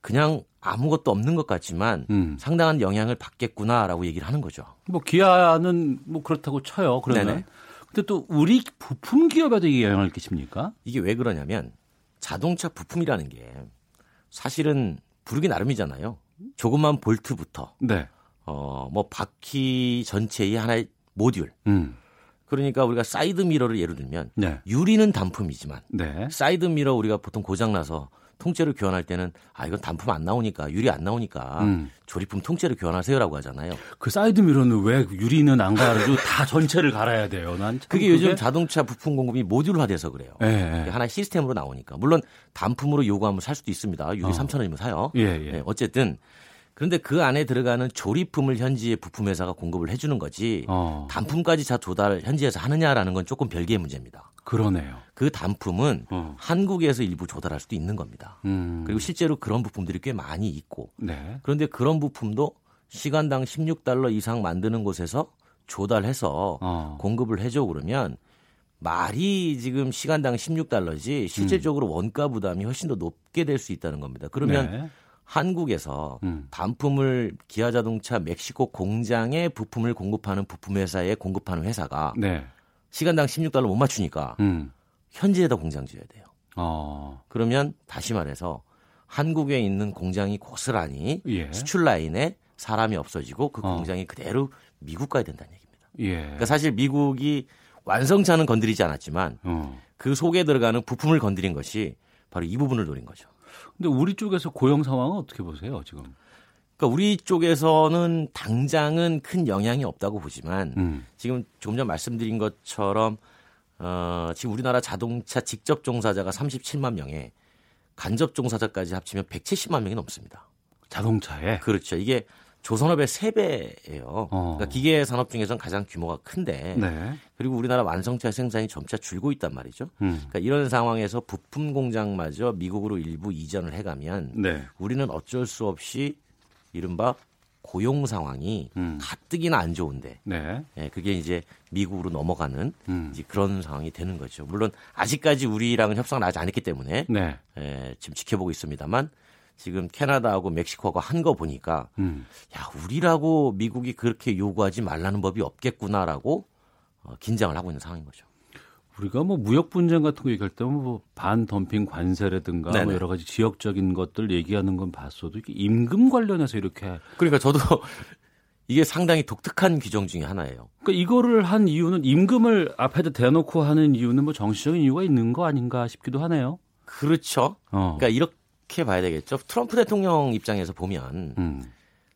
그냥 아무것도 없는 것 같지만 음. 상당한 영향을 받겠구나라고 얘기를 하는 거죠. 뭐 기아는 뭐 그렇다고 쳐요. 그러면. 네네. 근데 또 우리 부품 기업에도 이게 영향을 끼칩니까? 이게 왜 그러냐면 자동차 부품이라는 게 사실은 부르기 나름이잖아요. 조그만 볼트부터 네. 어뭐 바퀴 전체의 하나의 모듈. 음. 그러니까 우리가 사이드 미러를 예를 들면 네. 유리는 단품이지만 네. 사이드 미러 우리가 보통 고장 나서 통째로 교환할 때는 아 이건 단품 안 나오니까 유리 안 나오니까 음. 조립품 통째로 교환하세요,라고 하잖아요. 그 사이드 미러는 왜 유리는 안 갈아주고 다 전체를 갈아야 돼요? 난참 그게 요즘 자동차 부품 공급이 모듈화돼서 그래요. 예, 예. 하나의 시스템으로 나오니까 물론 단품으로 요구하면 살 수도 있습니다. 유리 어. 3천 원이면 사요. 예, 예. 네, 어쨌든 그런데 그 안에 들어가는 조립품을 현지의 부품 회사가 공급을 해주는 거지 어. 단품까지 다 조달 현지에서 하느냐라는 건 조금 별개의 문제입니다. 그러네요. 그 단품은 어. 한국에서 일부 조달할 수도 있는 겁니다. 음. 그리고 실제로 그런 부품들이 꽤 많이 있고 네. 그런데 그런 부품도 시간당 16달러 이상 만드는 곳에서 조달해서 어. 공급을 해줘 그러면 말이 지금 시간당 16달러지 실질적으로 원가 부담이 훨씬 더 높게 될 수 있다는 겁니다. 그러면 음. 네. 한국에서 음. 반품을 기아 자동차 멕시코 공장에 부품을 공급하는 부품 회사에 공급하는 회사가 네. 시간당 16달러 못 맞추니까 음. 현지에다 공장 지어야 돼요. 어. 그러면 다시 말해서 한국에 있는 공장이 고스란히 예. 수출 라인에 사람이 없어지고 그 어. 공장이 그대로 미국 가야 된다는 얘기입니다. 예. 그러니까 사실 미국이 완성차는 건드리지 않았지만 어. 그 속에 들어가는 부품을 건드린 것이 바로 이 부분을 노린 거죠. 근데 우리 쪽에서 고용 상황은 어떻게 보세요, 지금? 그러니까 우리 쪽에서는 당장은 큰 영향이 없다고 보지만 음. 지금 조금 전 말씀드린 것처럼 어, 지금 우리나라 자동차 직접 종사자가 37만 명에 간접 종사자까지 합치면 170만 명이 넘습니다. 자동차에? 그렇죠. 이게 조선업의 3배예요. 어. 그러니까 기계 산업 중에서는 가장 규모가 큰데 네. 그리고 우리나라 완성차 생산이 점차 줄고 있단 말이죠. 음. 그러니까 이런 상황에서 부품 공장마저 미국으로 일부 이전을 해가면 네. 우리는 어쩔 수 없이 이른바 고용 상황이 음. 가뜩이나 안 좋은데 네. 예, 그게 이제 미국으로 넘어가는 음. 이제 그런 상황이 되는 거죠. 물론 아직까지 우리랑은 협상을 하지 않았기 때문에 네. 예, 지금 지켜보고 있습니다만 지금 캐나다하고 멕시코가 한 거 보니까 음. 야 우리라고 미국이 그렇게 요구하지 말라는 법이 없겠구나라고 어, 긴장을 하고 있는 상황인 거죠. 우리가 뭐 무역 분쟁 같은 거 얘기할 때면 뭐 반덤핑 관세라든가 뭐. 여러 가지 지역적인 것들 얘기하는 건 봤어도 임금 관련해서 이렇게 그러니까 저도 이게 상당히 독특한 규정 중에 하나예요. 그러니까 이거를 한 이유는 임금을 앞에다 대놓고 하는 이유는 뭐 정치적인 이유가 있는 거 아닌가 싶기도 하네요. 그렇죠. 어. 그러니까 이렇게 봐야 되겠죠. 트럼프 대통령 입장에서 보면 음.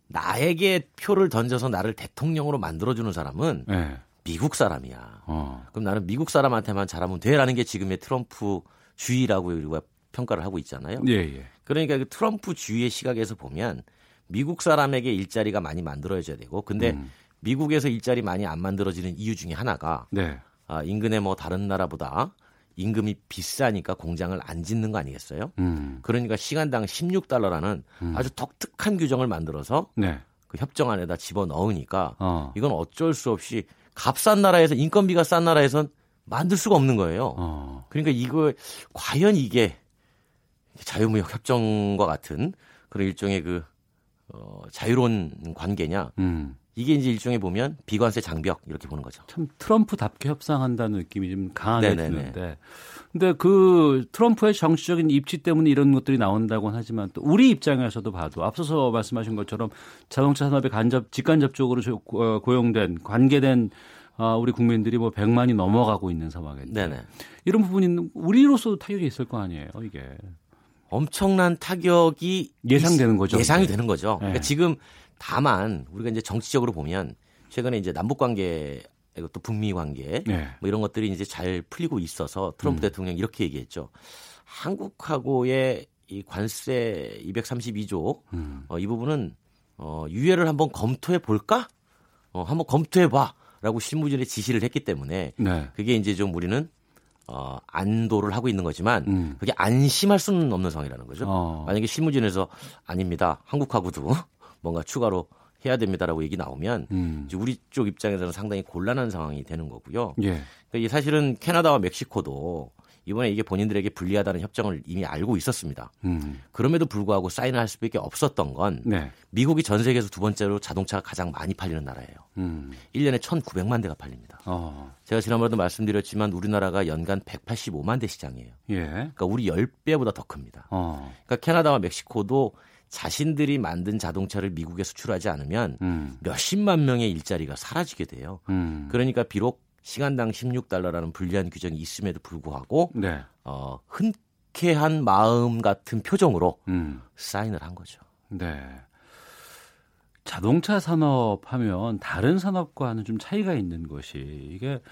나에게 표를 던져서 나를 대통령으로 만들어주는 사람은 네. 미국 사람이야. 어. 그럼 나는 미국 사람한테만 잘하면 돼라는 게 지금의 트럼프 주의라고 우리가 평가를 하고 있잖아요. 예, 예. 그러니까 그 트럼프 주의의 시각에서 보면 미국 사람에게 일자리가 많이 만들어져야 되고 근데 음. 미국에서 일자리 많이 안 만들어지는 이유 중에 하나가 네. 아, 인근의 뭐 다른 나라보다 임금이 비싸니까 공장을 안 짓는 거 아니겠어요? 음. 그러니까 시간당 16달러라는 음. 아주 독특한 규정을 만들어서 네. 그 협정 안에다 집어 넣으니까 어. 이건 어쩔 수 없이 값싼 나라에서 인건비가 싼 나라에선 만들 수가 없는 거예요. 어. 그러니까 이거 과연 이게 자유무역 협정과 같은 그런 일종의 그 어, 자유로운 관계냐? 음. 이게 이제 일종의 보면 비관세 장벽 이렇게 보는 거죠. 참 트럼프답게 협상한다는 느낌이 좀 강하게 네네네. 드는데. 근데 그 트럼프의 정치적인 입지 때문에 이런 것들이 나온다고는 하지만 또 우리 입장에서도 봐도 앞서서 말씀하신 것처럼 자동차 산업에 간접 직간접적으로 조- 어, 고용된 관계된 아, 우리 국민들이 뭐 100만이 넘어가고 있는 상황인데 네네. 이런 부분이 우리로서도 타격이 있을 거 아니에요, 이게. 엄청난 타격이 예상되는 거죠. 예상이 이제. 되는 거죠. 네. 그러니까 지금 다만 우리가 이제 정치적으로 보면 최근에 이제 남북 관계 또 북미 관계 네. 뭐 이런 것들이 이제 잘 풀리고 있어서 트럼프 음. 대통령이 이렇게 얘기했죠. 한국하고의 이 관세 232조 음. 어, 이 부분은 어, 유예를 한번 검토해 볼까? 어, 한번 검토해 봐라고 실무진에 지시를 했기 때문에 네. 그게 이제 좀 우리는 어, 안도를 하고 있는 거지만 음. 그게 안심할 수는 없는 상황이라는 거죠. 어. 만약에 실무진에서 아닙니다. 한국하고도 뭔가 추가로 해야 됩니다라고 얘기 나오면 음. 이제 우리 쪽 입장에서는 상당히 곤란한 상황이 되는 거고요. 예. 그러니까 이게 사실은 캐나다와 멕시코도 이번에 이게 본인들에게 불리하다는 협정을 이미 알고 있었습니다. 음. 그럼에도 불구하고 사인을 할 수밖에 없었던 건 네. 미국이 전 세계에서 두 번째로 자동차가 가장 많이 팔리는 나라예요. 음. 1년에 1,900만 대가 팔립니다. 어. 제가 지난번에도 말씀드렸지만 우리나라가 연간 185만 대 시장이에요. 예. 그러니까 우리 10배보다 더 큽니다. 어. 그러니까 캐나다와 멕시코도 자신들이 만든 자동차를 미국에 수출하지 않으면 음. 몇십만 명의 일자리가 사라지게 돼요. 음. 그러니까 비록 시간당 16달러라는 불리한 규정이 있음에도 불구하고 네. 어, 흔쾌한 마음 같은 표정으로 음. 사인을 한 거죠. 네. 자동차 산업 하면 다른 산업과는 좀 차이가 있는 것이 이게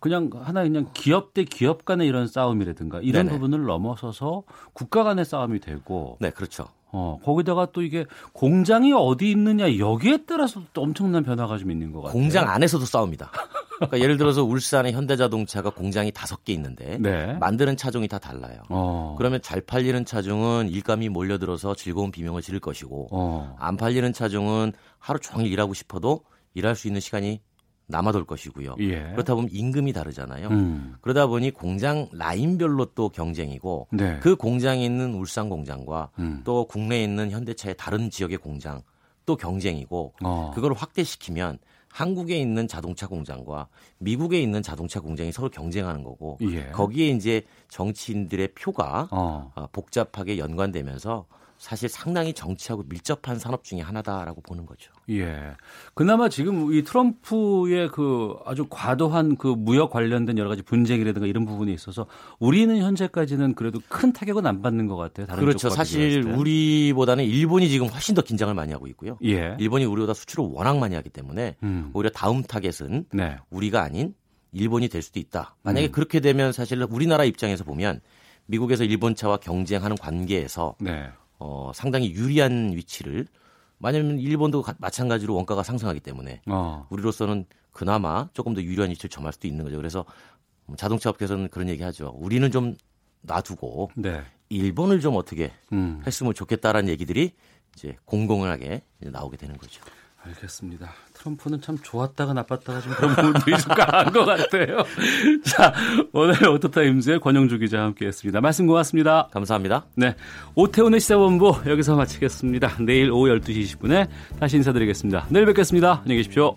그냥 하나 그냥 기업 대 기업 간의 이런 싸움이라든가 이런 네네. 부분을 넘어서서 국가 간의 싸움이 되고 네, 그렇죠. 어, 거기다가 또 이게 공장이 어디 있느냐 여기에 따라서 또 엄청난 변화가 좀 있는 것 같아요. 공장 안에서도 싸웁니다. 그러니까 예를 들어서 울산의 현대자동차가 공장이 다섯 개 있는데 네. 만드는 차종이 다 달라요. 어. 그러면 잘 팔리는 차종은 일감이 몰려들어서 즐거운 비명을 지를 것이고 어. 안 팔리는 차종은 하루 종일 일하고 싶어도 일할 수 있는 시간이 남아돌 것이고요. 예. 그렇다 보면 임금이 다르잖아요. 음. 그러다 보니 공장 라인별로 또 경쟁이고 네. 그 공장에 있는 울산 공장과 음. 또 국내에 있는 현대차의 다른 지역의 공장 또 경쟁이고 어. 그걸 확대시키면 한국에 있는 자동차 공장과 미국에 있는 자동차 공장이 서로 경쟁하는 거고 예. 거기에 이제 정치인들의 표가 어. 어, 복잡하게 연관되면서 사실 상당히 정치하고 밀접한 산업 중에 하나다라고 보는 거죠. 예. 그나마 지금 이 트럼프의 그 아주 과도한 그 무역 관련된 여러 가지 분쟁이라든가 이런 부분이 있어서 우리는 현재까지는 그래도 큰 타격은 안 받는 것 같아요. 다른 그렇죠. 사실. 우리보다는 일본이 지금 훨씬 더 긴장을 많이 하고 있고요. 예. 일본이 우리보다 수출을 워낙 많이 하기 때문에 음. 오히려 다음 타겟은 네. 우리가 아닌 일본이 될 수도 있다. 만약에 음. 그렇게 되면 사실 우리나라 입장에서 보면 미국에서 일본 차와 경쟁하는 관계에서 네. 어, 상당히 유리한 위치를 만약에 일본도 가- 마찬가지로 원가가 상승하기 때문에 어. 우리로서는 그나마 조금 더 유리한 위치를 점할 수도 있는 거죠. 그래서 자동차 업계에서는 그런 얘기하죠. 우리는 좀 놔두고 네. 일본을 좀 어떻게 음. 했으면 좋겠다라는 얘기들이 이제 공공하게 이제 나오게 되는 거죠. 알겠습니다. 트럼프는 참 좋았다가 나빴다가 좀 그런 부분들이 좀 강한 것 같아요. 자, 오늘 오토타임즈의 권영주 기자와 함께했습니다. 말씀 고맙습니다. 감사합니다. 네, 오태훈의 시사본부 여기서 마치겠습니다. 내일 오후 12시 20분에 다시 인사드리겠습니다. 내일 뵙겠습니다. 안녕히 계십시오.